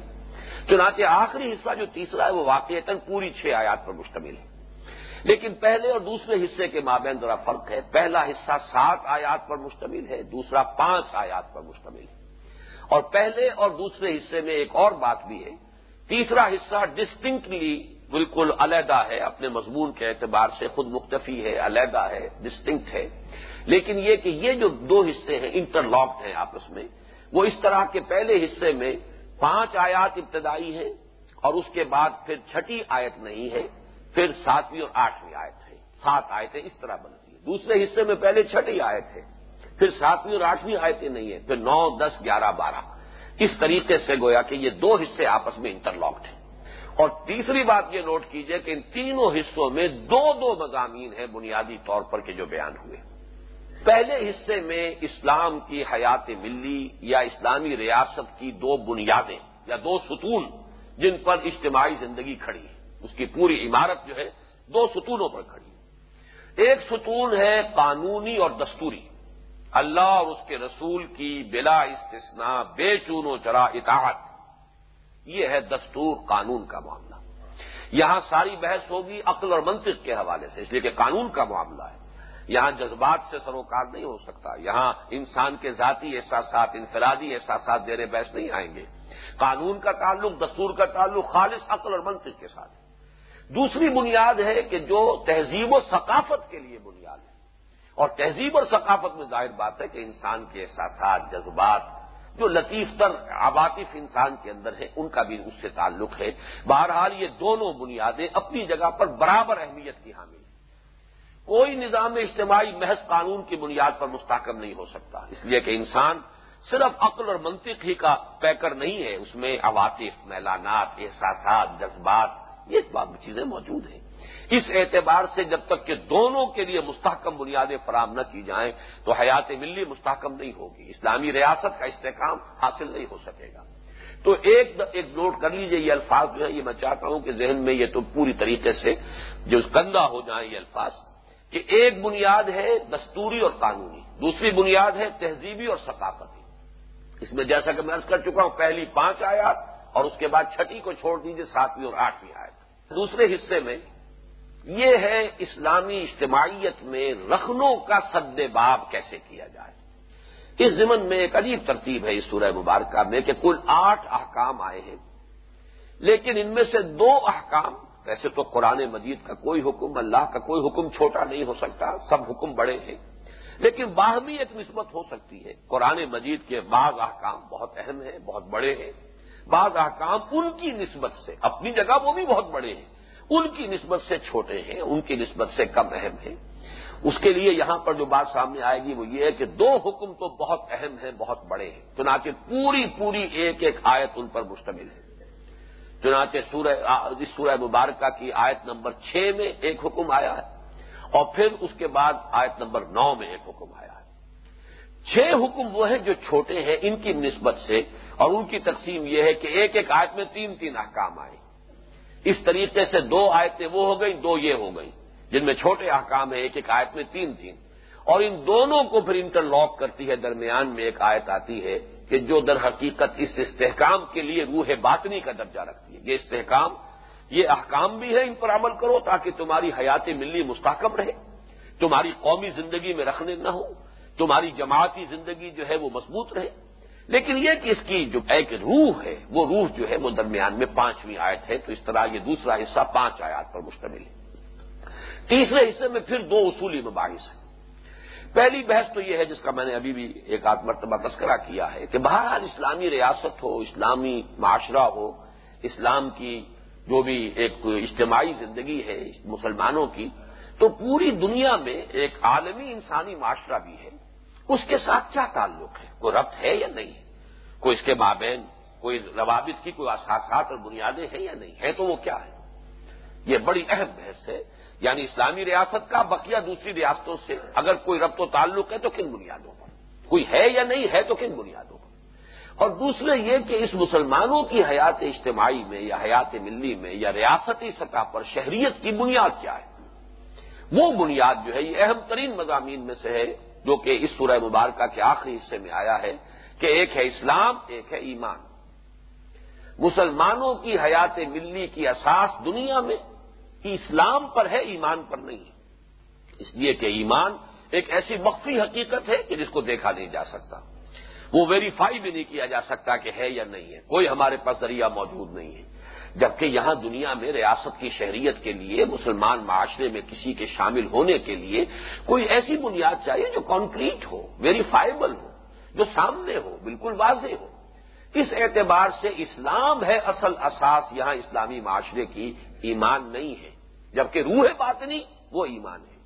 چنانچہ آخری حصہ جو تیسرا ہے وہ واقع پوری چھ آیات پر مشتمل ہے۔ لیکن پہلے اور دوسرے حصے کے مابین ذرا فرق ہے۔ پہلا حصہ سات آیات پر مشتمل ہے، دوسرا پانچ آیات پر مشتمل ہے۔ اور پہلے اور دوسرے حصے میں ایک اور بات بھی ہے۔ تیسرا حصہ ڈسٹنکٹلی بالکل علیحدہ ہے، اپنے مضمون کے اعتبار سے خود مختفی ہے، علیحدہ ہے ڈسٹنکٹ ہے۔ لیکن یہ کہ یہ جو دو حصے ہیں انٹر لاکڈ ہیں آپس میں، وہ اس طرح کے پہلے حصے میں پانچ آیات ابتدائی ہیں اور اس کے بعد پھر چھٹی آیت نہیں ہے، پھر ساتویں اور آٹھویں آیت ہے سات آیتیں اس طرح بنتی ہیں۔ دوسرے حصے میں پہلے چھٹی آیت ہے، پھر ساتویں اور آٹھویں آیتیں نہیں ہیں، پھر نو، دس، گیارہ، بارہ۔ اس طریقے سے گویا کہ یہ دو حصے آپس میں انٹر لاکڈ ہیں۔ اور تیسری بات یہ نوٹ کیجیے کہ ان تینوں حصوں میں دو دو مضامین ہیں بنیادی طور پر کے جو بیان ہوئے۔ پہلے حصے میں اسلام کی حیات ملی یا اسلامی ریاست کی دو بنیادیں یا دو ستون جن پر اجتماعی زندگی کھڑی ہے۔ اس کی پوری عمارت جو ہے دو ستونوں پر کھڑی ہے۔ ایک ستون ہے قانونی اور دستوری۔ اللہ اور اس کے رسول کی بلا استثناء بے چون و چرا اطاعت۔ یہ ہے دستور قانون کا معاملہ۔ یہاں ساری بحث ہوگی عقل اور منطق کے حوالے سے، اس لیے کہ قانون کا معاملہ ہے۔ یہاں جذبات سے سروکار نہیں ہو سکتا۔ یہاں انسان کے ذاتی احساسات، انفرادی احساسات زیر بحث نہیں آئیں گے۔ قانون کا تعلق، دستور کا تعلق خالص عقل اور منطق کے ساتھ۔ ہے دوسری بنیاد ہے کہ جو تہذیب و ثقافت کے لیے بنیاد ہے۔ اور تہذیب اور ثقافت میں ظاہر بات ہے کہ انسان کے احساسات، جذبات جو لطیف تر عواطف انسان کے اندر ہے ان کا بھی اس سے تعلق ہے۔ بہرحال یہ دونوں بنیادیں اپنی جگہ پر برابر اہمیت کی حامل کوئی نظام اجتماعی محض قانون کی بنیاد پر مستحکم نہیں ہو سکتا۔ اس لیے کہ انسان صرف عقل اور منطق ہی کا پیکر نہیں ہے، اس میں عواطف، میلانات، احساسات، جذبات، یہ چیزیں موجود ہیں۔ اس اعتبار سے جب تک کہ دونوں کے لیے مستحکم بنیادیں فراہم نہ کی جائیں، تو حیات ملی مستحکم نہیں ہوگی۔ اسلامی ریاست کا استحکام حاصل نہیں ہو سکے گا۔ تو ایک ایک نوٹ کر لیجیے یہ الفاظ جو ہے یہ میں چاہتا ہوں کہ ذہن میں یہ تو پوری طریقے سے جو کندہ ہو جائیں یہ الفاظ کہ ایک بنیاد ہے دستوری اور قانونی، دوسری بنیاد ہے تہذیبی اور ثقافتی۔ اس میں جیسا کہ میں ارض کر چکا ہوں، پہلی پانچ آیات اور اس کے بعد چھٹی کو چھوڑ دیجیے ساتویں اور آٹھویں آیت۔ دوسرے حصے میں یہ ہے اسلامی اجتماعیت میں رخنوں کا سد باب کیسے کیا جائے۔ اس ضمن میں ایک عجیب ترتیب ہے اس سورہ مبارکہ میں کہ کل آٹھ احکام آئے ہیں۔ لیکن ان میں سے دو احکام، ویسے تو قرآن مجید کا کوئی حکم، اللہ کا کوئی حکم چھوٹا نہیں ہو سکتا، سب حکم بڑے ہیں۔ لیکن باہمی ایک نسبت ہو سکتی ہے۔ قرآن مجید کے بعض احکام بہت اہم ہیں، بہت بڑے ہیں۔ بعض احکام ان کی نسبت سے، اپنی جگہ وہ بھی بہت بڑے ہیں۔ ان کی نسبت سے چھوٹے ہیں، ان کی نسبت سے کم اہم ہیں۔ اس کے لیے یہاں پر جو بات سامنے آئے گی وہ یہ ہے کہ دو حکم تو بہت اہم ہیں، بہت بڑے ہیں۔ چنانچہ پوری پوری ایک ایک آیت ان پر مشتمل ہے۔ چنانچہ سورہ اس سورہ مبارکہ کی آیت نمبر چھ میں ایک حکم آیا ہے اور پھر اس کے بعد آیت نمبر نو میں ایک حکم آیا ہے۔ چھ حکم وہ ہیں جو چھوٹے ہیں، ان کی نسبت سے اور ان کی تقسیم یہ ہے کہ ایک ایک آیت میں تین تین احکام آئے۔ اس طریقے سے دو آیتیں وہ ہو گئیں، دو یہ ہو گئیں، جن میں چھوٹے احکام ہیں، ایک ایک آیت میں تین تین۔ اور ان دونوں کو پھر انٹر لاک کرتی ہے، درمیان میں ایک آیت آتی ہے کہ جو در حقیقت اس استحکام کے لیے روح باطنی کا درجہ رکھتی ہے۔ یہ استحکام، یہ احکام بھی ہے ان پر عمل کرو تاکہ تمہاری حیات ملی مستحکم رہے۔ تمہاری قومی زندگی میں رکھنے نہ ہو، تمہاری جماعتی زندگی جو ہے وہ مضبوط رہے۔ لیکن یہ کہ اس کی جو ایک روح ہے، وہ روح جو ہے وہ درمیان میں پانچویں آیت ہے، تو اس طرح یہ دوسرا حصہ پانچ آیات پر مشتمل ہے۔ تیسرے حصے میں پھر دو اصولی مباحث ہیں۔ پہلی بحث تو یہ ہے، جس کا میں نے ابھی بھی ایک آدھ مرتبہ تذکرہ کیا ہے کہ بہرحال اسلامی ریاست ہو، اسلامی معاشرہ ہو، اسلام کی جو بھی ایک اجتماعی زندگی ہے مسلمانوں کی، تو پوری دنیا میں ایک عالمی انسانی معاشرہ بھی ہے۔ اس کے ساتھ کیا تعلق ہے؟ کوئی ربط ہے یا نہیں؟ کوئی اس کے مابین، کوئی روابط کی کوئی اثاثات اور بنیادیں ہیں یا نہیں؟ ہے تو وہ کیا ہے؟ یہ بڑی اہم بحث ہے۔ یعنی اسلامی ریاست کا بقیہ دوسری ریاستوں سے اگر کوئی ربط و تعلق ہے تو کن بنیادوں پر؟ کوئی ہے یا نہیں ہے تو کن بنیادوں پر؟ اور دوسرے یہ کہ اس مسلمانوں کی حیات اجتماعی میں یا حیات ملی میں یا ریاستی سطح پر شہریت کی بنیاد کیا ہے؟ وہ بنیاد جو ہے یہ اہم ترین مضامین میں سے ہے۔ جو کہ اس سورہ مبارکہ کے آخری حصے میں آیا ہے کہ ایک ہے اسلام، ایک ہے ایمان۔ مسلمانوں کی حیات ملی کی اساس دنیا میں اسلام پر ہے، ایمان پر نہیں ہے۔ اس لیے کہ ایمان ایک ایسی مخفی حقیقت ہے کہ جس کو دیکھا نہیں جا سکتا۔ وہ ویریفائی بھی نہیں کیا جا سکتا کہ ہے یا نہیں ہے۔ کوئی ہمارے پاس ذریعہ موجود نہیں ہے۔ جبکہ یہاں دنیا میں ریاست کی شہریت کے لیے، مسلمان معاشرے میں کسی کے شامل ہونے کے لیے کوئی ایسی بنیاد چاہیے جو کانکریٹ ہو ویریفائبل ہو، جو سامنے ہو، بالکل واضح ہو۔ اس اعتبار سے اسلام ہے اصل اساس، یہاں اسلامی معاشرے کی ایمان نہیں ہے۔ جبکہ روح بات نہیں وہ ایمان ہے۔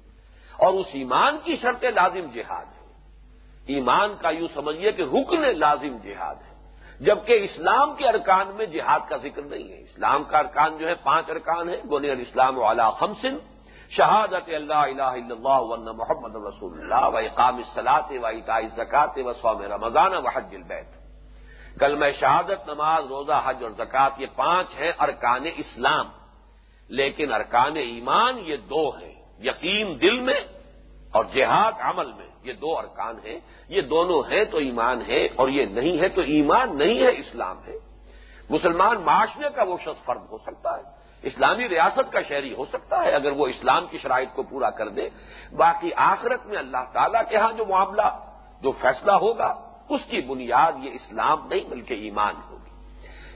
اور اس ایمان کی شرط لازم جہاد ہے۔ ایمان کا یوں سمجھیے کہ رکن لازم جہاد ہے۔ جبکہ اسلام کے ارکان میں جہاد کا ذکر نہیں ہے۔ اسلام کا ارکان جو ہے پانچ ارکان ہے گونی الاسلام والا خمسن، شہادت اللہ الہ الا اللہ ون محمد رسول اللہ و اقام الصلاط و اطاع زکات و سوم رمضان و حج البیت۔ کل میں شہادت، نماز، روزہ، حج اور زکات، یہ پانچ ہیں ارکان اسلام۔ لیکن ارکان ایمان یہ دو ہیں، یقین دل میں اور جہاد عمل میں۔ یہ دو ارکان ہیں، یہ دونوں ہیں تو ایمان ہے اور یہ نہیں ہے تو ایمان نہیں ہے، اسلام ہے۔ مسلمان معاشرے کا وہ شخص فرد ہو سکتا ہے، اسلامی ریاست کا شہری ہو سکتا ہے، اگر وہ اسلام کی شرائط کو پورا کر دے۔ باقی آخرت میں اللہ تعالیٰ کے ہاں جو معاملہ، جو فیصلہ ہوگا، اس کی بنیاد یہ اسلام نہیں، بلکہ ایمان ہوگی۔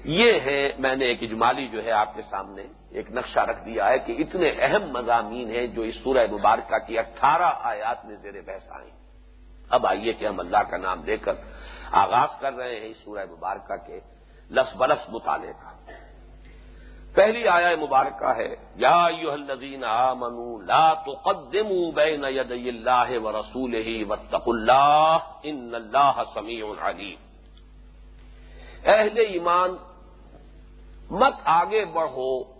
یہ ہے، میں نے ایک اجمالی جو ہے آپ کے سامنے ایک نقشہ رکھ دیا ہے کہ اتنے اہم مضامین ہیں جو اس سورہ مبارکہ کی اٹھارہ آیات میں زیر بحث آئیں۔ اب آئیے کہ ہم اللہ کا نام دے کر آغاز کر رہے ہیں اس سورہ مبارکہ کے لس برس مطالعے کا۔ پہلی آیا مبارکہ ہے، یا الذین آمنوا لا تقدموا بین یدی اللہ و رسول ہی اللہ ان اللہ سمیع علیم۔ اہل ایمان مت آگے بڑھو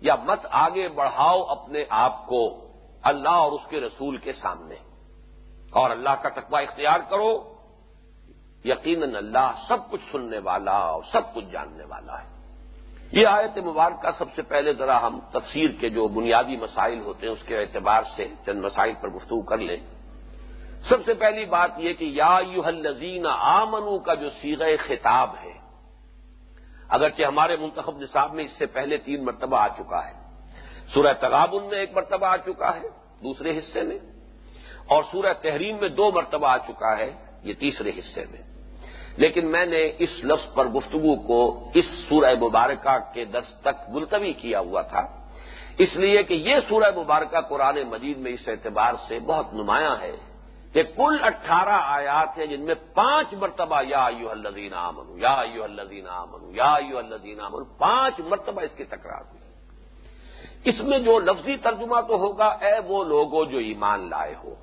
یا مت آگے بڑھاؤ اپنے آپ کو اللہ اور اس کے رسول کے سامنے اور اللہ کا تقوی اختیار کرو۔ یقیناً اللہ سب کچھ سننے والا اور سب کچھ جاننے والا ہے۔ یہ آیت مبارکہ سب سے پہلے ذرا ہم تفسیر کے جو بنیادی مسائل ہوتے ہیں اس کے اعتبار سے چند مسائل پر گفتگو کر لیں۔ سب سے پہلی بات یہ کہ یا یو الزین آمنو کا جو سیغ خطاب ہے اگرچہ ہمارے منتخب نصاب میں اس سے پہلے تین مرتبہ آ چکا ہے۔ سورہ تغابن میں ایک مرتبہ آ چکا ہے، دوسرے حصے میں، اور سورہ تحریم میں دو مرتبہ آ چکا ہے، یہ تیسرے حصے میں۔ لیکن میں نے اس لفظ پر گفتگو کو اس سورہ مبارکہ کے دس تک ملتوی کیا ہوا تھا۔ اس لیے کہ یہ سورہ مبارکہ قرآن مجید میں اس اعتبار سے بہت نمایاں ہے۔ کہ کل اٹھارہ آیات ہیں جن میں پانچ مرتبہ یا یو الدین عامن یا یو الدین عامن یا یو الدین عامن پانچ مرتبہ اس کی تکرار ہوئی۔ اس میں جو لفظی ترجمہ تو ہوگا، اے وہ لوگوں جو ایمان لائے ہو۔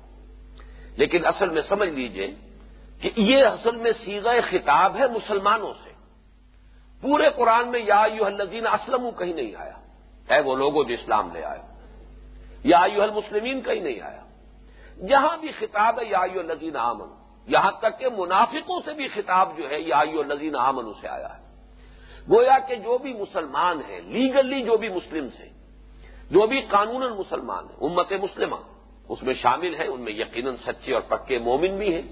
لیکن اصل میں سمجھ لیجیے کہ یہ اصل میں سیزا خطاب ہے مسلمانوں سے۔ پورے قرآن میں یا یو الزین اسلم کہیں نہیں آیا۔ ہے وہ لوگوں جو اسلام لے آئے یا یو المسلمین کہیں نہیں آیا۔ جہاں بھی خطاب ہے، یا یو الزین آمن یہاں تک کہ منافقوں سے بھی خطاب جو ہے، یا یو الزین آمن سے آیا ہے۔ گویا کہ جو بھی مسلمان ہیں لیگلی جو بھی مسلم سے جو بھی قانون مسلمان ہیں، امت مسلمہ، اس میں شامل ہیں، ان میں یقیناً سچے اور پکے مومن بھی ہیں۔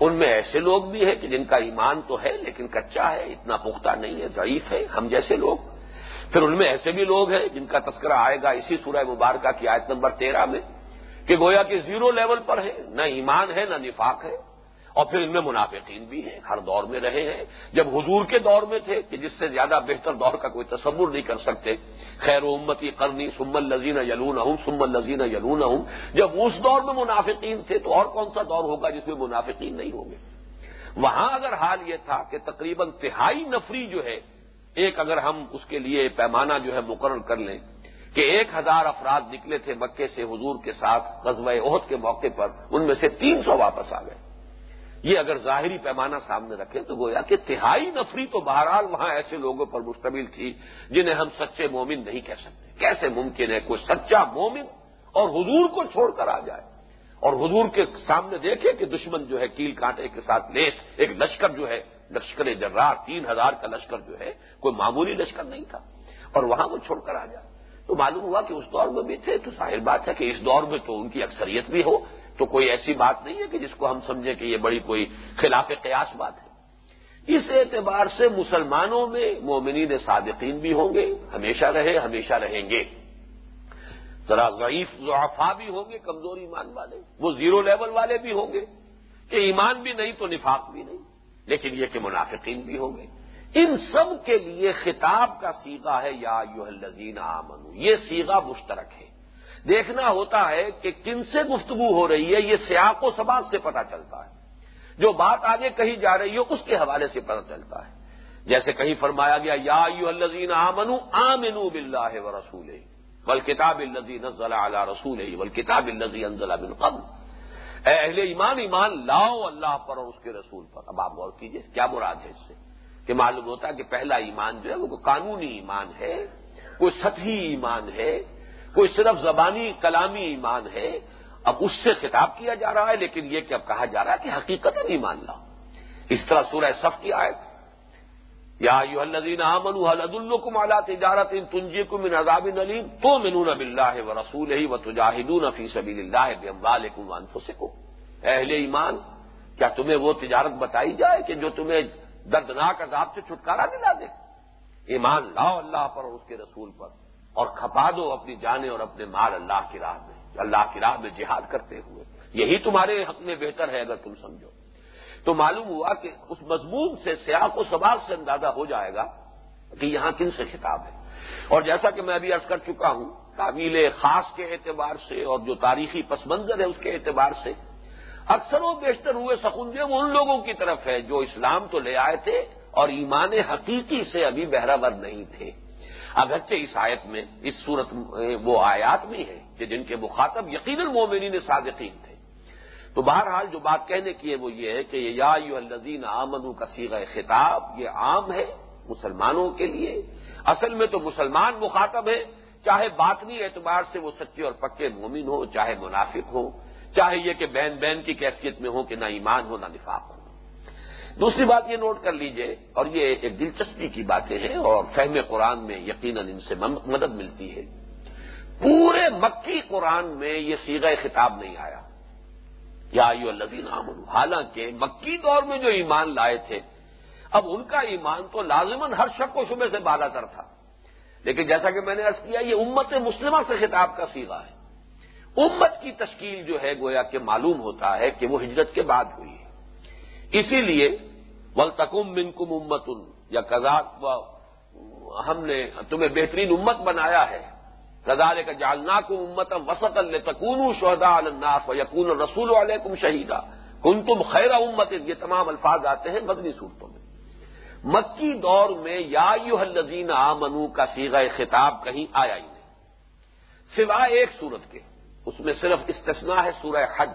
ان میں ایسے لوگ بھی ہیں کہ جن کا ایمان تو ہے، لیکن کچا ہے، اتنا پختہ نہیں ہے، ضعیف ہے ہم جیسے لوگ۔ پھر ان میں ایسے بھی لوگ ہیں جن کا تذکرہ آئے گا اسی سورہ مبارکہ کی آیت نمبر تیرہ میں۔ کہ گویا کہ زیرو لیول پر ہے، نہ ایمان ہے، نہ نفاق ہے۔ اور پھر ان میں منافقین بھی ہیں، ہر دور میں رہے ہیں۔ جب حضور کے دور میں تھے کہ جس سے زیادہ بہتر دور کا کوئی تصور نہیں کر سکتے، خیر و امتی کرنی سم الزین یلون ہوں سم الزین یلون ہوں جب اس دور میں منافقین تھے تو اور کون سا دور ہوگا جس میں منافقین نہیں ہوں گے؟ وہاں اگر حال یہ تھا کہ تقریباً تہائی نفری جو ہے، ایک اگر ہم اس کے لیے پیمانہ جو ہے مقرر کر لیں کہ ایک ہزار افراد نکلے تھے مکے سے حضور کے ساتھ قصبہ عہد کے موقع پر، ان میں سے تین سو واپس آ گئے۔ یہ اگر ظاہری پیمانہ سامنے رکھے تو گویا کہ تہائی نفری تو بہرحال وہاں ایسے لوگوں پر مشتمل تھی جنہیں ہم سچے مومن نہیں کہہ سکتے۔ کیسے ممکن ہے کوئی سچا مومن اور حضور کو چھوڑ کر آ جائے؟ اور حضور کے سامنے دیکھے کہ دشمن جو ہے، کیل کانٹے کے ساتھ لیس، ایک لشکر جو ہے، لشکر جرار، تین ہزار کا لشکر جو ہے، کوئی معمولی لشکر نہیں تھا۔ اور وہاں وہ چھوڑ کر آ جائے۔ تو معلوم ہوا کہ اس دور میں بھی تھے، تو ظاہر بات ہے کہ اس دور میں تو ان کی اکثریت بھی ہو۔ تو کوئی ایسی بات نہیں ہے کہ جس کو ہم سمجھیں کہ یہ بڑی کوئی خلاف قیاس بات ہے۔ اس اعتبار سے مسلمانوں میں مومنین صادقین بھی ہوں گے، ہمیشہ رہے، ہمیشہ رہیں گے۔ ذرا ضعیف ضعفا بھی ہوں گے، کمزور ایمان والے۔ وہ زیرو لیول والے بھی ہوں گے۔ کہ ایمان بھی نہیں تو نفاق بھی نہیں، لیکن یہ کہ منافقین بھی ہوں گے۔ ان سب کے لیے خطاب کا سیگا ہے، یا یو الزین آمن یہ سیگا مشترک ہے۔ دیکھنا ہوتا ہے کہ کن سے گفتگو ہو رہی ہے، یہ سیاق و سباق سے پتہ چلتا ہے۔ جو بات آگے کہی جا رہی ہے، اس کے حوالے سے پتہ چلتا ہے۔ جیسے کہیں فرمایا گیا، یا یو الزین آمن آمنو بلّہ و رسول بل کتاب الزی نزل رسول بل کتاب الزی انزل بن قبل۔ اے اہل ایمان ایمان لاؤ اللہ پر اور اس کے رسول پر۔ اب آپ غور کیجیے کیا مراد ہے اس سے؟ کہ معلوم ہوتا ہے کہ پہلا ایمان جو ہے وہ قانونی ایمان ہے، کوئی سطحی ایمان ہے، کوئی صرف زبانی کلامی ایمان ہے۔ اب اس سے خطاب کیا جا رہا ہے، لیکن یہ کہ اب کہا جا رہا ہے کہ حقیقت نہیں مان لاؤ۔ اس طرح سورہ صف کی آیت۔ یا یو الدین امن حلد الکم اعلیٰ تجارت ان تنجی کو من عذاب نلیم تو منون اب اللہ و رسول ہی و تجاہدون فی سبیل اللہ بموال انفسکم۔ اہل ایمان، کیا تمہیں وہ تجارت بتائی جائے کہ جو تمہیں دردناک عذاب سے چھٹکارا دلا دے۔ ایمان لاؤ اللہ پر اور اس کے رسول پر اور کھپا دو اپنی جانیں اور اپنے مال اللہ کی راہ میں اللہ کی راہ میں جہاد کرتے ہوئے۔ یہی تمہارے حق میں بہتر ہے اگر تم سمجھو۔ تو معلوم ہوا کہ اس مضمون سے سیاق و سباق سے اندازہ ہو جائے گا کہ یہاں کن سے خطاب ہے۔ اور جیسا کہ میں ابھی عرض کر چکا ہوں تعویل خاص کے اعتبار سے اور جو تاریخی پس منظر ہے اس کے اعتبار سے اکثر و بیشتر ہوئے سکندے وہ ان لوگوں کی طرف ہے جو اسلام تو لے آئے تھے اور ایمان حقیقی سے ابھی بہراور نہیں تھے۔ اگرچہ اس آیت میں، اس صورت وہ آیات بھی ہیں کہ جن کے مخاطب یقیناً مومنین صادقین تھے۔ تو بہرحال جو بات کہنے کی ہے وہ یہ ہے کہ یہ یا الزین آمن کا سیغ خطاب یہ عام ہے مسلمانوں کے لیے۔ اصل میں تو مسلمان مخاطب ہے چاہے باطنی اعتبار سے وہ سچے اور پکے مومن ہو چاہے منافق ہو چاہے یہ کہ بین بین کی کیفیت میں ہو کہ نہ ایمان ہو نہ نفاق ہو۔ دوسری بات یہ نوٹ کر لیجیے، اور یہ ایک دلچسپی کی باتیں ہیں، اور فہم قرآن میں یقیناً ان سے مدد ملتی ہے۔ پورے مکی قرآن میں یہ سیغہ خطاب نہیں آیا۔ یا آئیو الزین عامن حالانکہ مکی دور میں جو ایمان لائے تھے، اب ان کا ایمان تو لازمن ہر شک و شبے سے بالا تر تھا۔ لیکن جیسا کہ میں نے ارض کیا، یہ امت مسلمہ سے خطاب کا سیگا ہے۔ امت کی تشکیل جو ہے گویا کہ معلوم ہوتا ہے کہ وہ ہجرت کے بعد ہوئی ہے۔ اسی لیے ولتکم من کم امتن یا کزاک ہم نے تمہیں بہترین امت بنایا ہے۔ کزال کا جالنا کو امت وسط الکون شہدا الناف و یقون رسول علیکم شہیدا۔ کن تم خیر امت، یہ تمام الفاظ آتے ہیں مدنی صورتوں میں۔ مکی دور میں یا یو الزین آمنو کا سیغ خطاب کہیں آیا ہی نہیں۔ سوائے ایک صورت کے۔ اس میں صرف استثناء ہے سورہ حج۔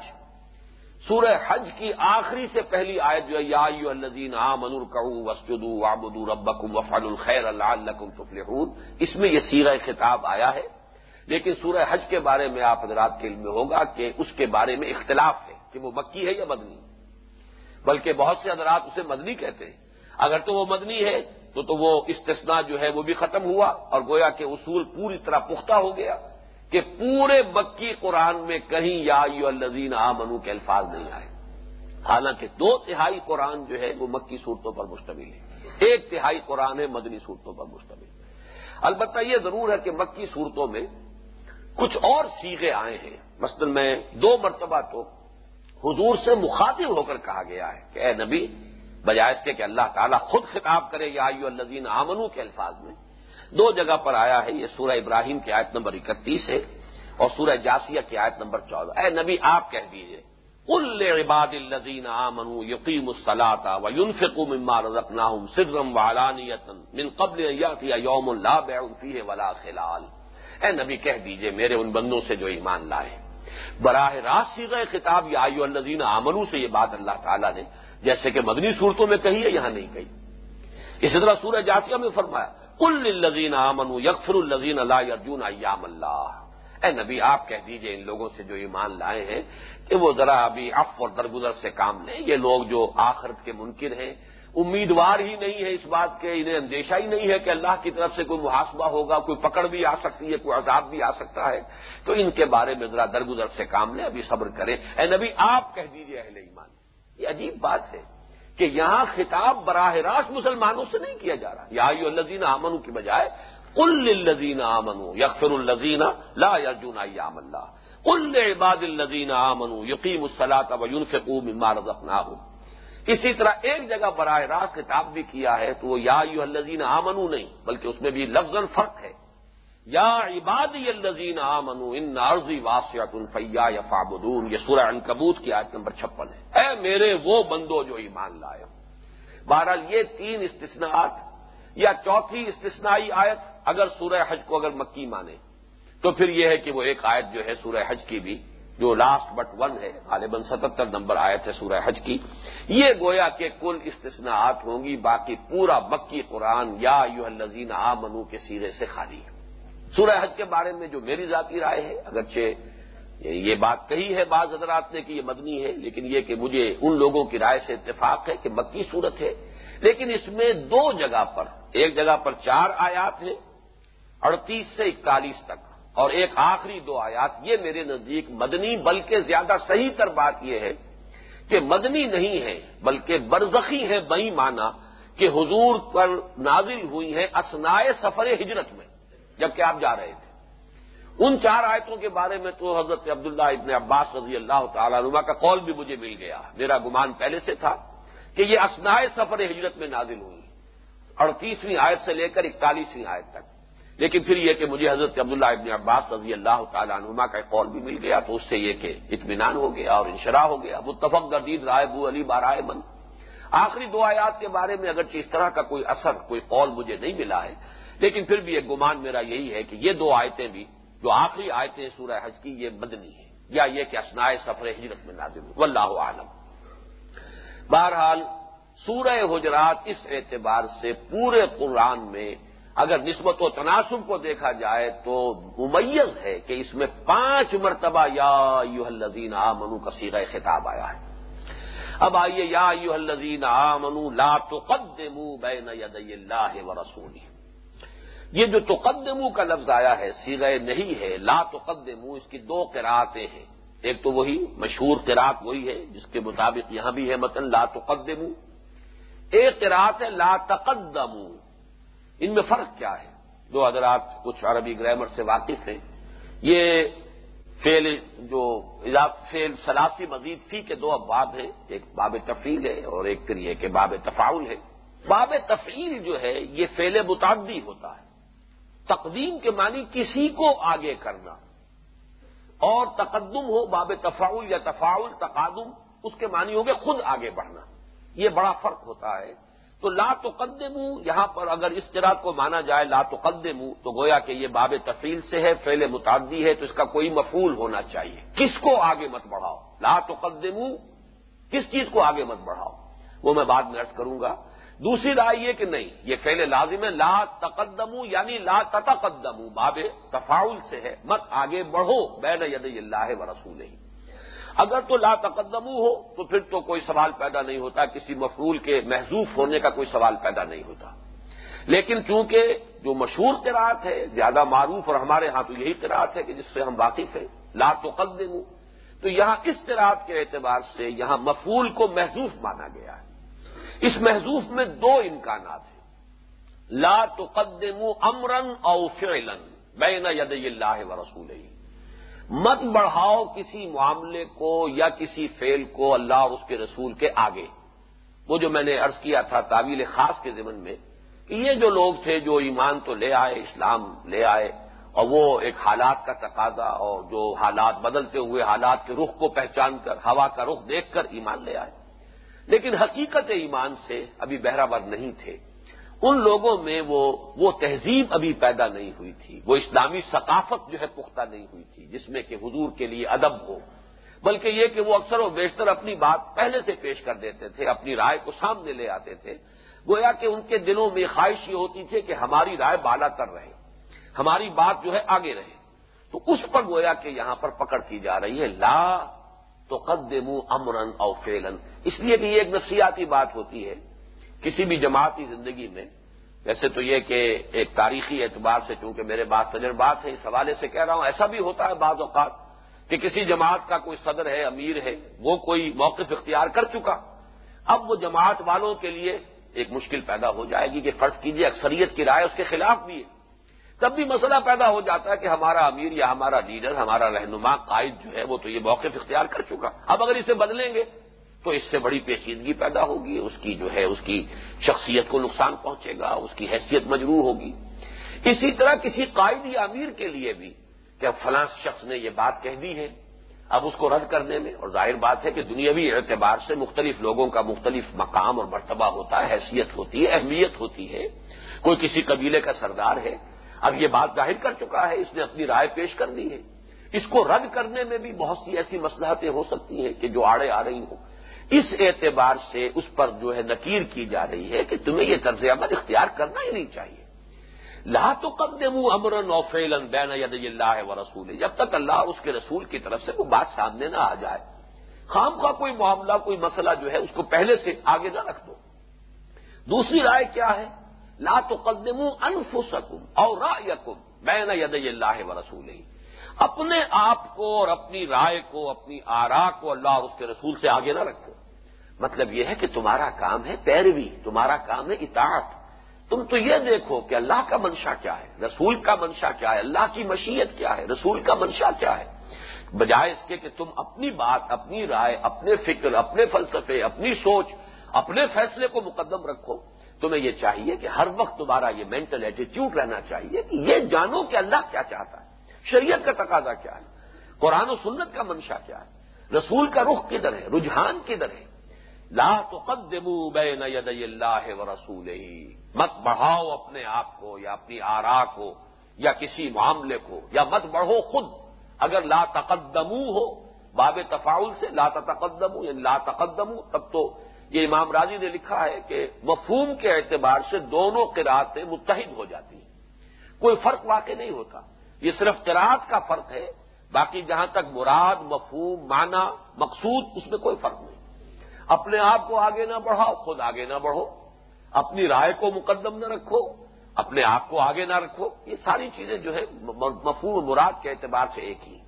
سورہ حج کی آخری سے پہلی آیت جو ہے، یا الزین آ منور کہوں وسجد وابد ربکم وفال الخیر اللہ تفلحون۔ اس میں یہ سیرہ خطاب آیا ہے۔ لیکن سورہ حج کے بارے میں آپ حضرات کے علم میں ہوگا کہ اس کے بارے میں اختلاف ہے کہ وہ مکی ہے یا مدنی۔ بلکہ بہت سے حضرات اسے مدنی کہتے ہیں۔ اگر تو وہ مدنی ہے، تو تو وہ استثناء جو ہے وہ بھی ختم ہوا اور گویا کہ اصول پوری طرح پختہ ہو گیا۔ کہ پورے مکی قرآن میں کہیں یا یو الزین آ منو کے الفاظ نہیں آئے۔ حالانکہ دو تہائی قرآن جو ہے وہ مکی صورتوں پر مشتمل ہے۔ ایک تہائی قرآن ہے مدنی صورتوں پر مشتمل۔ البتہ یہ ضرور ہے کہ مکی صورتوں میں کچھ اور سیگے آئے ہیں۔ مثلا میں دو مرتبہ تو حضور سے مخاطب ہو کر کہا گیا ہے کہ اے نبی، بجائے اس کے کہ اللہ تعالیٰ خود خطاب کرے یا یو الزین آمنو کے الفاظ میں دو جگہ پر آیا ہے یہ سورہ ابراہیم کی آیت نمبر اکتیس ہے اور سورہ جاسیہ کی آیت نمبر چودہ۔ اے نبی، آپ کہہ دیجیے کل عباد الزین آمن یقین الصلاح و یونفق مما سرم والانیتن من قبل یوم اللہ بیفی ولا خلال۔ اے نبی، کہہ دیجیے، میرے ان بندوں سے جو ایمان لائے۔ براہ راست سی گئے خطاب یا آئیو الزین آمنو سے یہ بات اللہ تعالیٰ نے جیسے کہ مدنی صورتوں میں کہی ہے، یہاں نہیں کہی۔ اسی طرح سورہ جاسیہ میں فرمایا کل الزین آمن یکفر الزین اللہ ارجن ایام اللہ۔ اے نبی، آپ کہہ دیجیے ان لوگوں سے جو ایمان لائے ہیں کہ وہ ذرا ابھی اف اور درگزر سے کام لیں۔ یہ لوگ جو آخرت کے منکر ہیں، امیدوار ہی نہیں ہے اس بات کے، انہیں اندیشہ ہی نہیں ہے کہ اللہ کی طرف سے کوئی محاسبہ ہوگا، کوئی پکڑ بھی آ سکتی ہے، کوئی عذاب بھی آ سکتا ہے۔ تو ان کے بارے میں ذرا درگزر سے کام لیں، ابھی صبر کریں۔ اے نبی، آپ کہہ دیجیے اہل ایمان۔ یہ عجیب بات ہے۔ کہ یہاں خطاب براہ راست مسلمانوں سے نہیں کیا جا رہا یا الزین امن کی بجائے کل الزین آمن یکفر الزین لا ارجن ایام اللہ۔ کل عباد الزین آمن یقیم الصلاۃ و یونفقو مما رزقناہم۔ اسی طرح ایک جگہ براہ راست خطاب بھی کیا ہے تو وہ یا الزین آمنو نہیں، بلکہ اس میں بھی لفظ فرق ہے۔ یا عبادی الزین آمنو ان نارزی واسعت الفیا یا فابدون یہ سورہ انکبوت کی آیت نمبر چھپن ہے۔ اے میرے وہ بندو جو ایمان لائے۔ بہرحال یہ تین استثناءات یا چوتھی استثنائی آیت اگر سورہ حج کو اگر مکی مانے، تو پھر یہ ہے کہ وہ ایک آیت جو ہے سورہ حج کی بھی، جو لاسٹ بٹ ون ہے، غالباً ستہتر نمبر آئے تھے سورہ حج کی۔ یہ گویا کہ کل استثناءات ہوں گی، باقی پورا مکی قرآن یا یو الزین آ منو کے سیرے سے خالی ہے۔ سورہ حج کے بارے میں جو میری ذاتی رائے ہے، اگرچہ یہ بات کہی ہے بعض حضرات نے کہ یہ مدنی ہے، لیکن یہ کہ مجھے ان لوگوں کی رائے سے اتفاق ہے کہ مکی صورت ہے۔ لیکن اس میں دو جگہ پر، ایک جگہ پر چار آیات ہیں، اڑتیس سے اکتالیس تک، اور ایک آخری دو آیات۔ یہ میرے نزدیک مدنی بلکہ زیادہ صحیح تر بات یہ ہے کہ مدنی نہیں ہے، بلکہ برزخی ہے بئی مانا کہ حضور پر نازل ہوئی ہے اسنائے سفر ہجرت میں۔ جبکہ آپ جا رہے تھے۔ ان چار آیتوں کے بارے میں تو حضرت عبداللہ ابن عباس رضی اللہ تعالی عنہ کا قول بھی مجھے مل گیا۔ میرا گمان پہلے سے تھا کہ یہ اسنائے سفر ہجرت میں نازل ہوئی۔ اڑتیسویں آیت سے لے کر اکتالیسویں آیت تک۔ لیکن پھر یہ کہ مجھے حضرت عبداللہ ابن عباس رضی اللہ تعالیٰ عنما کا قول بھی مل گیا تو اس سے یہ کہ اطمینان ہو گیا اور انشرا ہو گیا۔ متفق گردید رائے بو علی بارائے بند آخری دو آیات کے بارے میں اگرچہ اس طرح کا کوئی اثر، کوئی قول مجھے نہیں ملا ہے لیکن پھر بھی ایک گمان میرا یہی ہے کہ یہ دو آیتیں بھی، جو آخری آیتیں سورہ حج کی، یہ مدنی ہے یا یہ کہ اسنائے سفر ہجرت میں نازل ہو۔ واللہ عالم بہرحال، سورہ حجرات اس اعتبار سے پورے قرآن میں اگر نسبت و تناسب کو دیکھا جائے تو ممیز ہے کہ اس میں پانچ مرتبہ یا یو الزین آ منو کا سیرہ خطاب آیا ہے۔ اب آئیے، یا یو الزین آ منو لا تو بین ید اللہ و رسولی یہ جو تقدمو کا لفظ آیا ہے سیرہ نہیں ہے، لا تقدمو، اس کی دو قرآتیں ہیں۔ ایک تو وہی مشہور قرآت وہی ہے، جس کے مطابق یہاں بھی ہے متن لا تقدمو۔ ایک قرآت ہے لا تقدمو۔ ان میں فرق کیا ہے؟ جو حضرات کچھ عربی گرامر سے واقف ہیں، یہ فیل جو فیل سلاسی مزید فی کے دو ابواب ہیں۔ ایک باب تفیل ہے اور ایک پھر یہ کہ باب تفاول ہے۔ باب تفعیل جو ہے، یہ فیل متعدی ہوتا ہے۔ تقدیم کے معنی کسی کو آگے کرنا۔ اور تقدم ہو باب تفاول یا تفاول تقادم، اس کے معنی ہو گے خود آگے بڑھنا۔ یہ بڑا فرق ہوتا ہے۔ تو لا تقدم یہاں پر اگر اس طرح کو مانا جائے لا تقدم تو گویا کہ یہ باب تفیل سے ہے فیل متعدی ہے، تو اس کا کوئی مفول ہونا چاہیے۔ کس کو آگے مت بڑھاؤ؟ لا تقدم کس چیز کو آگے مت بڑھاؤ؟ وہ میں بعد میں ارض کروں گا۔ دوسری رائے یہ کہ نہیں، یہ فیل لازم ہے، لا تقدم یعنی لا تتقدم باب تفاول سے ہے، مت آگے بڑھو، بین ید اللہ و رسول ہی اگر تو لا تقدم ہو، تو پھر تو کوئی سوال پیدا نہیں ہوتا، کسی مفرول کے محضوف ہونے کا کوئی سوال پیدا نہیں ہوتا۔ لیکن چونکہ جو مشہور قرآت ہے، زیادہ معروف اور ہمارے ہاں تو یہی قرآت ہے کہ جس سے ہم واقف ہیں، لا تقدم تو یہاں اس قرآت کے اعتبار سے یہاں مفول کو محضوف مانا گیا ہے۔ اس محضوف میں دو امکانات ہیں۔ لا تقدم امرن او فعلن بین ید اللہ و رسول مت بڑھاؤ کسی معاملے کو یا کسی فعل کو اللہ اور اس کے رسول کے آگے۔ وہ جو میں نے ارض کیا تھا تعویل خاص کے ذمن میں، کہ یہ جو لوگ تھے جو ایمان تو لے آئے، اسلام لے آئے، اور وہ ایک حالات کا تقاضا اور جو حالات بدلتے ہوئے حالات کے رخ کو پہچان کر، ہوا کا رخ دیکھ کر ایمان لے آئے۔ لیکن حقیقت ایمان سے ابھی بہراور نہیں تھے۔ ان لوگوں میں وہ وہ تہذیب ابھی پیدا نہیں ہوئی تھی۔ وہ اسلامی ثقافت جو ہے پختہ نہیں ہوئی تھی، جس میں کہ حضور کے لیے ادب ہو۔ بلکہ یہ کہ وہ اکثر و بیشتر اپنی بات پہلے سے پیش کر دیتے تھے، اپنی رائے کو سامنے لے آتے تھے۔ گویا کہ ان کے دلوں میں خواہش یہ ہوتی تھی کہ ہماری رائے بالا کر رہے، ہماری بات جو ہے آگے رہے۔ تو اس پر گویا کہ یہاں پر پکڑ کی جا رہی ہے، لا تو قدم امرن او فیلن اس لیے کہ یہ ایک نفسیاتی بات ہوتی ہے کسی بھی جماعتی زندگی میں۔ ویسے تو یہ کہ ایک تاریخی اعتبار سے چونکہ میرے بات تجربات ہیں، اس حوالے سے کہہ رہا ہوں، ایسا بھی ہوتا ہے بعض اوقات کہ کسی جماعت کا کوئی صدر ہے، امیر ہے، وہ کوئی موقف اختیار کر چکا۔ اب وہ جماعت والوں کے لیے ایک مشکل پیدا ہو جائے گی کہ فرض کیجیے اکثریت کی رائے اس کے خلاف بھی ہے۔ تب بھی مسئلہ پیدا ہو جاتا ہے کہ ہمارا امیر یا ہمارا لیڈر، ہمارا رہنما قائد جو ہے وہ تو یہ موقف اختیار کر چکا۔ اب اگر اسے بدلیں گے تو اس سے بڑی پیچیدگی پیدا ہوگی، اس کی جو ہے، اس کی شخصیت کو نقصان پہنچے گا، اس کی حیثیت مجروح ہوگی۔ اسی طرح کسی قائد یا امیر کے لیے بھی کہ فلاں شخص نے یہ بات کہہ دی ہے، اب اس کو رد کرنے میں، اور ظاہر بات ہے کہ دنیاوی اعتبار سے مختلف لوگوں کا مختلف مقام اور مرتبہ ہوتا ہے، حیثیت ہوتی ہے، اہمیت ہوتی ہے۔ کوئی کسی قبیلے کا سردار ہے اب یہ بات ظاہر کر چکا ہے، اس نے اپنی رائے پیش کر دی ہے۔ اس کو رد کرنے میں بھی بہت سی ایسی مسلحتیں ہو سکتی ہیں کہ جو آڑے آ رہی ہوں۔ اس اعتبار سے اس پر جو ہے نکیر کی جا رہی ہے کہ تمہیں یہ طرز عمل اختیار کرنا ہی نہیں چاہیے۔ لا تو قدم امر نوفیل بین ید اللہ و رسول جب تک اللہ اس کے رسول کی طرف سے وہ بات سامنے نہ آ جائے۔ خام کا کوئی معاملہ، کوئی مسئلہ جو ہے، اس کو پہلے سے آگے نہ رکھ دو۔ دوسری رائے کیا ہے؟ لا تو انفسکم اور رایکم بین ید اللہ و رسول اپنے آپ کو اور اپنی رائے کو، اپنی آرا کو اللہ اور اس کے رسول سے آگے نہ رکھو. مطلب یہ ہے کہ تمہارا کام ہے پیروی، تمہارا کام ہے اطاعت. تم تو یہ دیکھو کہ اللہ کا منشا کیا ہے، رسول کا منشا کیا ہے، اللہ کی مشیت کیا ہے، رسول کا منشا کیا ہے. بجائے اس کے کہ تم اپنی بات، اپنی رائے، اپنے فکر، اپنے فلسفے، اپنی سوچ، اپنے فیصلے کو مقدم رکھو. تمہیں یہ چاہیے کہ ہر وقت تمہارا یہ مینٹل ایٹیٹیوڈ رہنا چاہیے کہ یہ جانو کہ اللہ کیا چاہتا ہے، شریعت کا تقاضا کیا ہے، قرآن و سنت کا منشا کیا ہے، رسول کا رخ کدھر ہے، رجحان کدھر ہے۔ لا تو بین ید اللہ و رسول مت بڑھاؤ اپنے آپ کو یا اپنی آرا کو یا کسی معاملے کو، یا مت بڑھو خود۔ اگر لا تقدمو ہو، باب تفاول سے لا تقدم یا یعنی لا تقدم تب تو یہ امام راضی نے لکھا ہے کہ مفہوم کے اعتبار سے دونوں قرآتیں متحد ہو جاتی ہیں۔ کوئی فرق واقع نہیں ہوتا۔ یہ صرف قرآت کا فرق ہے، باقی جہاں تک مراد، مفہوم، معنی، مقصود، اس میں کوئی فرق نہیں۔ اپنے آپ کو آگے نہ بڑھاؤ، خود آگے نہ بڑھو۔ اپنی رائے کو مقدم نہ رکھو، اپنے آپ کو آگے نہ رکھو۔ یہ ساری چیزیں جو ہے مفہوم مراد کے اعتبار سے ایک ہی۔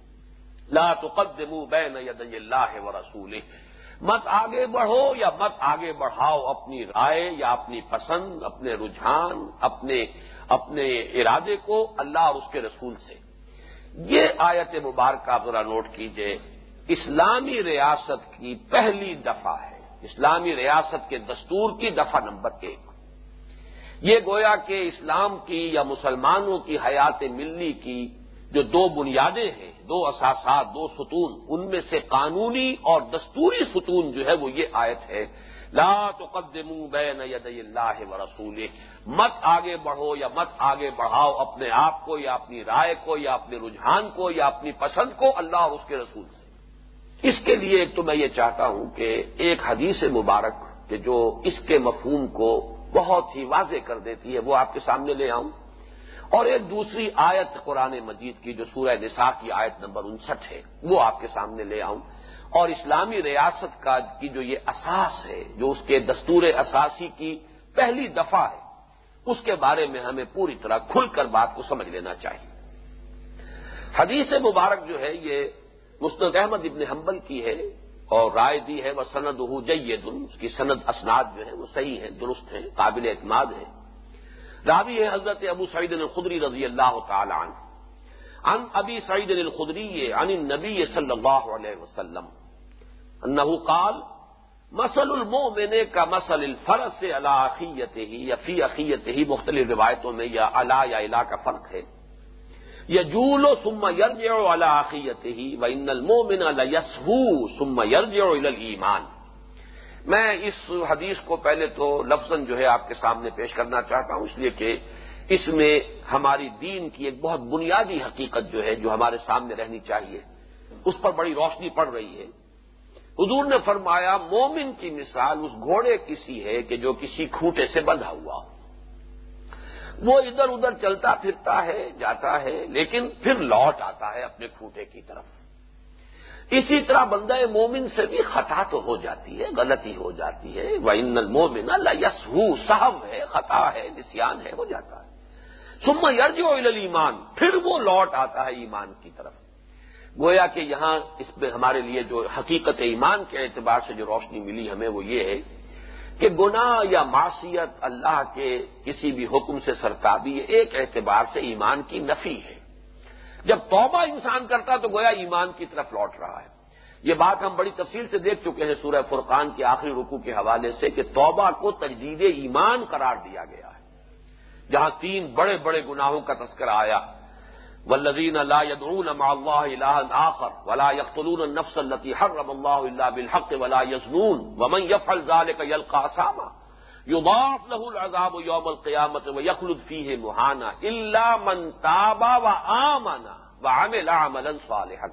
لا تقدموا بین ید اللہ و رسول مت آگے بڑھو یا مت آگے بڑھاؤ اپنی رائے یا اپنی پسند، اپنے رجحان، اپنے اپنے ارادے کو اللہ اور اس کے رسول سے۔ یہ آیت مبارکہ ذرا نوٹ کیجیے۔ اسلامی ریاست کی پہلی دفعہ ہے۔ اسلامی ریاست کے دستور کی دفعہ نمبر ایک۔ یہ گویا کہ اسلام کی یا مسلمانوں کی حیات ملی کی جو دو بنیادیں ہیں دو اثاثات دو ستون، ان میں سے قانونی اور دستوری ستون جو ہے وہ یہ آیت ہے۔ لا تقدموا بین یدی اللہ و رسول مت آگے بڑھو یا مت آگے بڑھاؤ اپنے آپ کو یا اپنی رائے کو یا اپنے رجحان کو یا اپنی پسند کو اللہ اور اس کے رسول سے۔ اس کے لیے ایک تو میں یہ چاہتا ہوں کہ ایک حدیث مبارک کہ جو اس کے مفہوم کو بہت ہی واضح کر دیتی ہے، وہ آپ کے سامنے لے آؤں۔ اور ایک دوسری آیت قرآن مجید کی جو سورہ نساء کی آیت نمبر انسٹھ ہے، وہ آپ کے سامنے لے آؤں۔ اور اسلامی ریاست کا کی جو یہ اساس ہے، جو اس کے دستور اساسی کی پہلی دفعہ ہے، اس کے بارے میں ہمیں پوری طرح کھل کر بات کو سمجھ لینا چاہیے۔ حدیث مبارک جو ہے، یہ مستد احمد ابن حنبل کی ہے اور رائے دی ہے وہ سند ہو جید، اس کی سند اسناد جو ہے، وہ صحیح ہے درست ہے قابل اعتماد ہے راوی ہے حضرت ابو سعید الخدری رضی اللہ تعالی عنہ۔ عن ابی سعید الخدری عن النبی صلی اللہ علیہ وسلم۔ انه قال، مسل المؤمن کا مسل الفرس سے علاقیت ہی یا فی عقیت ہی مختلف روایتوں میں یا اللہ یا الا کا فرق ہے۔ یا جول و سما یرج علاقیت ہی و ان المومن یسو سما یرج ایمان میں اس حدیث کو پہلے تو لفظ جو ہے آپ کے سامنے پیش کرنا چاہتا ہوں، اس لیے کہ اس میں ہماری دین کی ایک بہت بنیادی حقیقت جو ہے جو ہمارے سامنے رہنی چاہیے، اس پر بڑی روشنی پڑ رہی ہے۔ حضور نے فرمایا، مومن کی مثال اس گھوڑے کسی ہے کہ جو کسی کھوٹے سے بندھا ہوا۔ وہ ادھر ادھر چلتا پھرتا ہے، جاتا ہے، لیکن پھر لوٹ آتا ہے اپنے کھوٹے کی طرف۔ اسی طرح بندہ مومن سے بھی خطا تو ہو جاتی ہے، غلطی ہو جاتی ہے۔ وہ ان مومن اللہ یس صحب ہے، خطا ہے نسان ہے، ہو جاتا ہے۔ سما یرج ایمان پھر وہ لوٹ آتا ہے ایمان کی طرف۔ گویا کہ یہاں اس میں ہمارے لیے جو حقیقت ایمان کے اعتبار سے جو روشنی ملی ہمیں وہ یہ ہے کہ گناہ یا معاشیت اللہ کے کسی بھی حکم سے سرتابی ایک اعتبار سے ایمان کی نفی ہے۔ جب توبہ انسان کرتا تو گویا ایمان کی طرف لوٹ رہا ہے۔ یہ بات ہم بڑی تفصیل سے دیکھ چکے ہیں سورہ فرقان کے آخری رکو کے حوالے سے کہ توبہ کو تجدید ایمان قرار دیا گیا ہے۔ جہاں تین بڑے بڑے گناہوں کا تذکرہ آیا۔ والذین لا يدعون مع الله الها آخر ولا يقتلون النفس التي حرم الله الا بالحق ولا يزنون ومن يفعل ذلك يلقى عصاما يضاعف له العذاب يوم القيامة ويخلد فيه مهانا إلا من تاب وآمن وعمل عملا صالحا.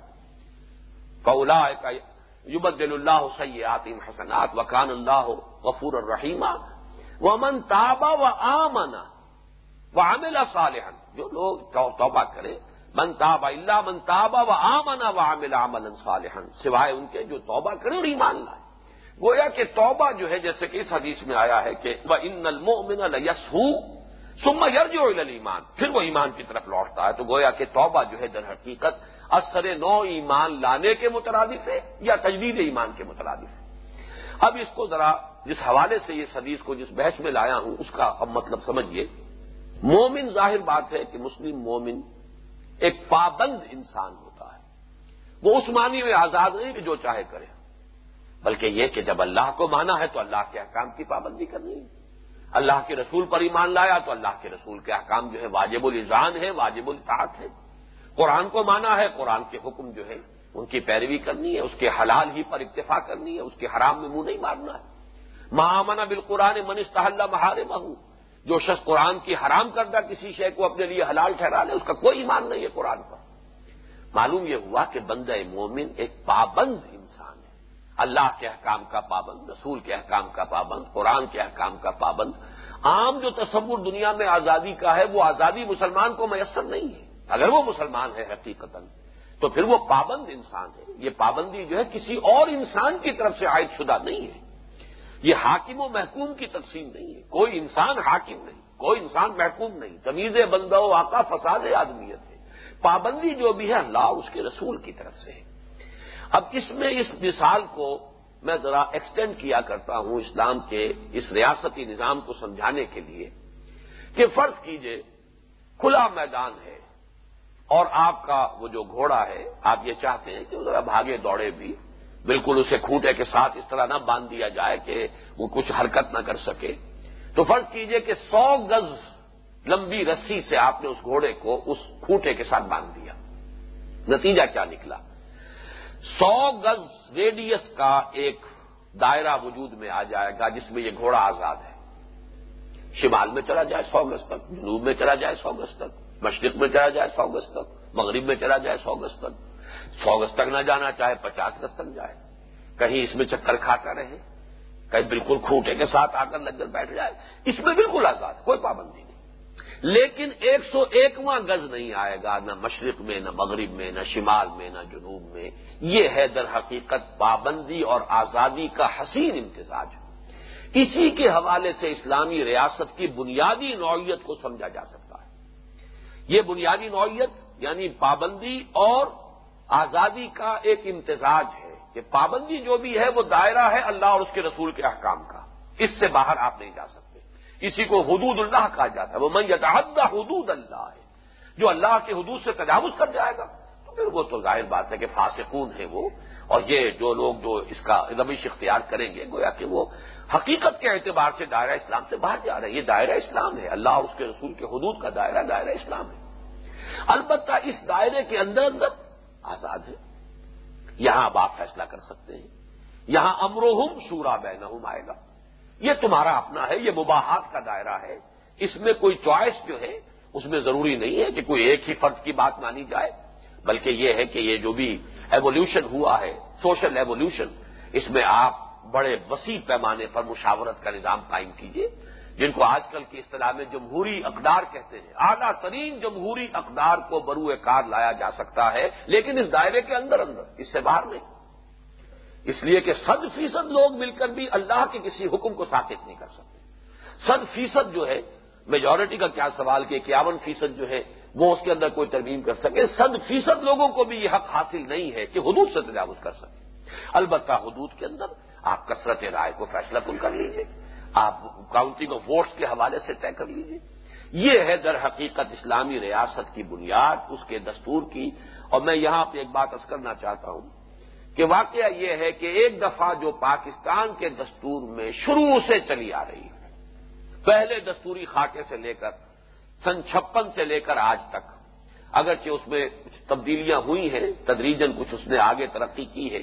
فاولئك يبدل الله سيئاتهم حسنات وكان الله غفور الرحيما ومن تاب وآمن وعمل صالحا. جو لوگ توبہ کرے، من تاب اللہ من تابا و آمنا و عامل عمل صالحا. سوائے ان کے جو توبہ کرے اور ایمان لائے. گویا کہ توبہ جو ہے جیسے کہ اس حدیث میں آیا ہے کہ وہ ان المومن یس سما یرج ایمان پھر وہ ایمان کی طرف لوٹتا ہے تو گویا کہ توبہ جو ہے در حقیقت اثر نو ایمان لانے کے مترادف ہے یا تجدید ایمان کے مترادف ہے۔ اب اس کو ذرا جس حوالے سے یہ حدیث کو جس بحث میں لایا ہوں اس کا اب مطلب سمجھیے مومن ظاہر بات ہے کہ مسلم مومن ایک پابند انسان ہوتا ہے۔ وہ اس معنی میں آزاد نہیں کہ جو چاہے کرے۔ بلکہ یہ کہ جب اللہ کو مانا ہے تو اللہ کے احکام کی پابندی کرنی ہے۔ اللہ کے رسول پر ایمان لایا تو اللہ کے رسول کے احکام جو ہے واجب الزان ہے واجب الطاعت ہے قرآن کو مانا ہے، قرآن کے حکم جو ہے ان کی پیروی کرنی ہے، اس کے حلال ہی پر اتفاق کرنی ہے، اس کے حرام میں منہ نہیں مارنا ہے۔ مہامنا بالقرآن منستح اللہ مہارے مہو جو شخص قرآن کی حرام کردہ کسی شے کو اپنے لیے حلال ٹھہرا لے، اس کا کوئی ایمان نہیں ہے قرآن پر۔ معلوم یہ ہوا کہ بندہ مومن ایک پابند انسان ہے۔ اللہ کے احکام کا پابند، رسول کے احکام کا پابند، قرآن کے احکام کا پابند۔ عام جو تصور دنیا میں آزادی کا ہے، وہ آزادی مسلمان کو میسر نہیں ہے۔ اگر وہ مسلمان ہے حقیقت تو پھر وہ پابند انسان ہے۔ یہ پابندی جو ہے کسی اور انسان کی طرف سے عائد شدہ نہیں ہے۔ یہ حاکم و محکوم کی تقسیم نہیں ہے۔ کوئی انسان حاکم نہیں، کوئی انسان محکوم نہیں۔ تمیز بندہ و آقا فساد آدمیت ہے۔ پابندی جو بھی ہے، اللہ اس کے رسول کی طرف سے ہے۔ اب اس میں اس مثال کو میں ذرا ایکسٹینڈ کیا کرتا ہوں اسلام کے اس ریاستی نظام کو سمجھانے کے لیے کہ فرض کیجیے کھلا میدان ہے اور آپ کا وہ جو گھوڑا ہے، آپ یہ چاہتے ہیں کہ ذرا بھاگے دوڑے بھی، بالکل اسے کھوٹے کے ساتھ اس طرح نہ باندھ دیا جائے کہ وہ کچھ حرکت نہ کر سکے۔ تو فرض کیجیے کہ سو گز لمبی رسی سے آپ نے اس گھوڑے کو اس کھوٹے کے ساتھ باندھ دیا۔ نتیجہ کیا نکلا؟ سو گز ریڈیس کا ایک دائرہ وجود میں آ جائے گا جس میں یہ گھوڑا آزاد ہے۔ شمال میں چلا جائے سو گز تک، جنوب میں چلا جائے سو گز تک، مشرق میں چلا جائے سو گز تک، مغرب میں چلا جائے سو گز تک۔ سو گز تک نہ جانا چاہے، پچاس گز تک جائے۔ کہیں اس میں چکر کھاتا رہے، کہیں بالکل کھوٹے کے ساتھ آ کر لگ کر بیٹھ جائے، اس میں بالکل آزاد کوئی پابندی نہیں۔ لیکن ایک سو ایکواں گز نہیں آئے گا، نہ مشرق میں، نہ مغرب میں، نہ شمال میں، نہ جنوب میں۔ یہ ہے در حقیقت پابندی اور آزادی کا حسین امتزاج۔ اسی کے حوالے سے اسلامی ریاست کی بنیادی نوعیت کو سمجھا جا سکتا ہے۔ یہ بنیادی نوعیت یعنی پابندی اور آزادی کا ایک امتزاج ہے۔ کہ پابندی جو بھی ہے، وہ دائرہ ہے اللہ اور اس کے رسول کے احکام کا۔ اس سے باہر آپ نہیں جا سکتے۔ اسی کو حدود اللہ کہا جاتا ہے۔ وہ من یتعدى حدود اللہ ہے جو اللہ کے حدود سے تجاوز کر جائے گا، تو پھر وہ تو ظاہر بات ہے کہ فاسقون ہے وہ۔ اور یہ جو لوگ جو اس کا روش اختیار کریں گے، گویا کہ وہ حقیقت کے اعتبار سے دائرہ اسلام سے باہر جا رہے ہیں۔ یہ دائرہ اسلام ہے۔ اللہ اور اس کے رسول کے حدود کا دائرہ دائرہ اسلام ہے۔ البتہ اس دائرے کے اندر اندر آزاد ہے۔ یہاں اب آپ فیصلہ کر سکتے ہیں۔ یہاں امروہم شورا بینہم آئے گا۔ یہ تمہارا اپنا ہے، یہ مباحات کا دائرہ ہے۔ اس میں کوئی چوائس جو ہے، اس میں ضروری نہیں ہے کہ کوئی ایک ہی فرد کی بات مانی جائے، بلکہ یہ ہے کہ یہ جو بھی ایوولوشن ہوا ہے سوشل ایوولوشن اس میں آپ بڑے وسیع پیمانے پر مشاورت کا نظام قائم کیجیے جن کو آج کل کی اصطلاح میں جمہوری اقدار کہتے ہیں۔ اعلیٰ ترین جمہوری اقدار کو بروئے کار لایا جا سکتا ہے، لیکن اس دائرے کے اندر اندر، اس سے باہر نہیں۔ اس لیے کہ صد فیصد لوگ مل کر بھی اللہ کے کسی حکم کو ثابت نہیں کر سکتے۔ صد فیصد جو ہے میجورٹی کا کیا سوال کہ اکیاون فیصد جو ہے، وہ اس کے اندر کوئی ترمیم کر سکے؟ صد فیصد لوگوں کو بھی یہ حق حاصل نہیں ہے کہ حدود سے تجاوز کر سکے۔ البتہ حدود کے اندر آپ کثرت رائے کو فیصلہ کن کر لیجیے آپ کاؤنٹنگ آف ووٹس کے حوالے سے طے کر لیجیے یہ ہے در حقیقت اسلامی ریاست کی بنیاد، اس کے دستور کی۔ اور میں یہاں پہ ایک بات ارض کرنا چاہتا ہوں۔ کہ واقعہ یہ ہے کہ ایک دفعہ جو پاکستان کے دستور میں شروع سے چلی آ رہی ہے، پہلے دستوری خاکے سے لے کر، سن چھپن سے لے کر آج تک، اگرچہ اس میں کچھ تبدیلیاں ہوئی ہیں تدریجن کچھ اس نے آگے ترقی کی ہے،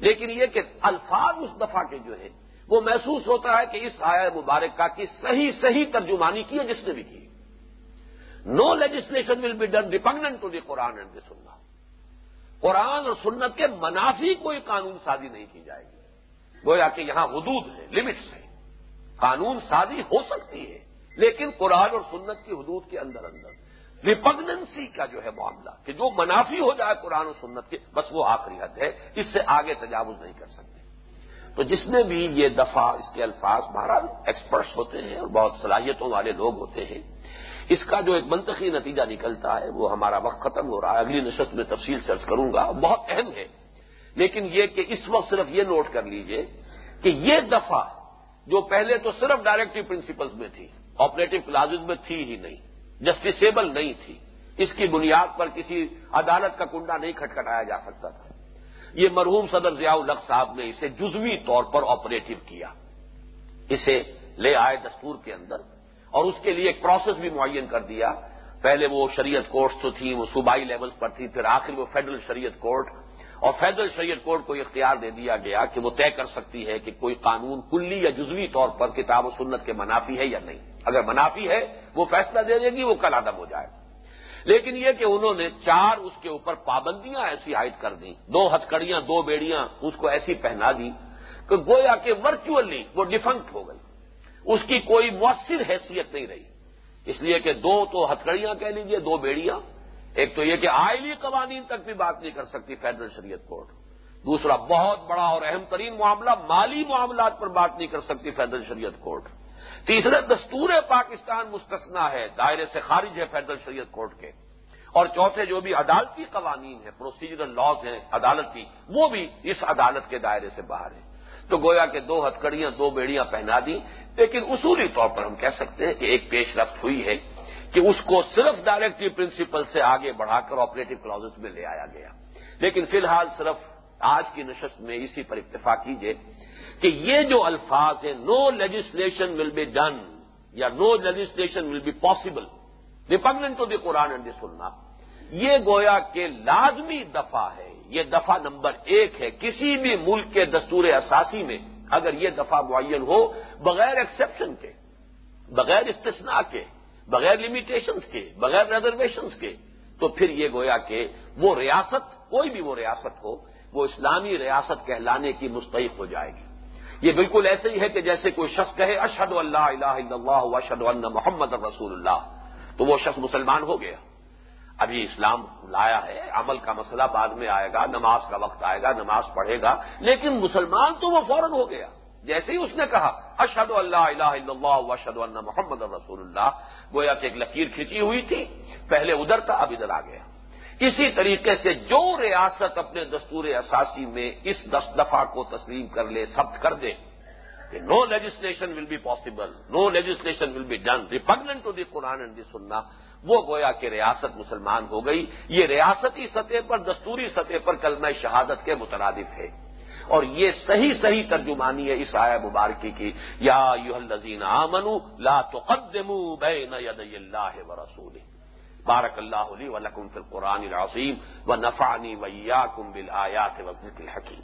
لیکن یہ کہ الفاظ اس دفعہ کے جو ہے وہ محسوس ہوتا ہے کہ اس آیا مبارکہ کی صحیح صحیح ترجمانی کی ہے، جس نے بھی کی۔ No legislation will be done repugnant to the Quran and the sunnah قرآن اور سنت کے منافی کوئی قانون سازی نہیں کی جائے گی۔ گویا کہ یہاں حدود ہے لمٹس ہے قانون سازی ہو سکتی ہے، لیکن قرآن اور سنت کی حدود کے اندر اندر۔ ریپگننسی کا جو ہے معاملہ، کہ جو منافی ہو جائے قرآن و سنت کے، بس وہ آخری حد ہے، اس سے آگے تجاوز نہیں کر سکتے۔ تو جس نے بھی یہ دفعہ اس کے الفاظ بہرحال ایکسپرٹس ہوتے ہیں اور بہت صلاحیتوں والے لوگ ہوتے ہیں اس کا جو ایک منطقی نتیجہ نکلتا ہے، وہ ہمارا وقت ختم ہو رہا ہے۔ اگلی نشست میں تفصیل سرچ کروں گا۔ بہت اہم ہے۔ لیکن یہ کہ اس وقت صرف یہ نوٹ کر لیجیے کہ یہ دفعہ جو پہلے تو صرف ڈائریکٹو پرنسپلز میں تھی، آپریٹو کلازز میں تھی ہی نہیں، جسٹسیبل نہیں تھی۔ اس کی بنیاد پر کسی عدالت کا کنڈا نہیں کھٹکھٹایا جا سکتا تھا۔ یہ مرحوم صدر ضیاء الق صاحب نے اسے جزوی طور پر آپریٹو کیا۔ اسے لے آئے دستور کے اندر۔ اور اس کے لیے ایک پروسیس بھی معین کر دیا۔ پہلے وہ شریعت کورٹس تو تھیں، وہ صوبائی لیول پر تھی پھر آخر وہ فیڈرل شریعت کورٹ اور فیڈرل شریعت کورٹ کو اختیار دے دیا گیا کہ وہ طے کر سکتی ہے کہ کوئی قانون کلی یا جزوی طور پر کتاب و سنت کے منافی ہے یا نہیں۔ اگر منافی ہے، وہ فیصلہ دے دے گی، وہ کل عدم ہو جائے۔ لیکن یہ کہ انہوں نے چار اس کے اوپر پابندیاں ایسی عائد کر دیں۔ دو ہتکڑیاں دو بیڑیاں، اس کو ایسی پہنا دی کہ گویا کہ ورچولی وہ ڈیفنکٹ ہو گئی۔ اس کی کوئی مؤثر حیثیت نہیں رہی۔ اس لیے کہ دو تو ہتکڑیاں کہہ لیجیے، دو بیڑیاں۔ ایک تو یہ کہ آئلی قوانین تک بھی بات نہیں کر سکتی فیڈرل شریعت کورٹ۔ دوسرا، بہت بڑا اور اہم ترین معاملہ، مالی معاملات پر بات نہیں کر سکتی فیڈرل شریعت کورٹ۔ تیسرے دستور پاکستان مستثنا ہے، دائرے سے خارج ہے فیڈرل شریعت کورٹ کے۔ اور چوتھے، جو بھی عدالتی قوانین ہیں پروسیجرل لاز ہیں عدالتی وہ بھی اس عدالت کے دائرے سے باہر ہیں۔ تو گویا کہ دو ہتکڑیاں دو بیڑیاں پہنا دی لیکن اصولی طور پر ہم کہہ سکتے ہیں کہ ایک پیش رفت ہوئی ہے کہ اس کو صرف ڈائریکٹری پرنسپل سے آگے بڑھا کر آپریٹو کلازز میں لے آیا گیا۔ لیکن فی الحال صرف آج کی نشست میں اسی پر اتفاق کیجیے کہ یہ جو الفاظ ہیں no legislation will be done یا no legislation will be possible repugnant to the Quran and the sunnah یہ گویا کہ لازمی دفعہ ہے یہ دفعہ نمبر ایک ہے کسی بھی ملک کے دستور اساسی میں اگر یہ دفعہ معین ہو بغیر ایکسپشن کے، بغیر استثناء کے، بغیر لمیٹیشنز کے، بغیر ریزرویشنز کے، تو پھر یہ گویا کہ وہ ریاست، کوئی بھی وہ ریاست ہو، وہ اسلامی ریاست کہلانے کی مستحق ہو جائے گی۔ یہ بالکل ایسے ہی ہے کہ جیسے کوئی شخص کہے اشد اللہ الہ الا اللہ اشد اللہ محمد رسول اللہ تو وہ شخص مسلمان ہو گیا۔ ابھی اسلام لایا ہے، عمل کا مسئلہ بعد میں آئے گا، نماز کا وقت آئے گا، نماز پڑھے گا، لیکن مسلمان تو وہ فوراً ہو گیا۔ جیسے ہی اس نے کہا اشد اللہ الہ الا اللہ اشد اللہ محمد رسول اللہ، گویا کہ ایک لکیر کھینچی ہوئی تھی، پہلے ادھر تھا، اب ادھر آ گیا۔ اسی طریقے سے جو ریاست اپنے دستور اساسی میں اس دس دفعہ کو تسلیم کر لے، ثبت کر دے، کہ no legislation will be possible no legislation will be done repugnant to the Quran and the sunnah وہ گویا کہ ریاست مسلمان ہو گئی۔ یہ ریاستی سطح پر، دستوری سطح پر کلمہ شہادت کے مترادف ہے۔ اور یہ صحیح صحیح ترجمانی ہے اس آیا مبارکی کی۔ یا یو الزین آمنو لا تقدموا بین یدی اللہ و رسول بارک اللہ علی ولکم فی القرآن العظیم و نفعنی ویاکم بالآیات و ذکر الحکیم۔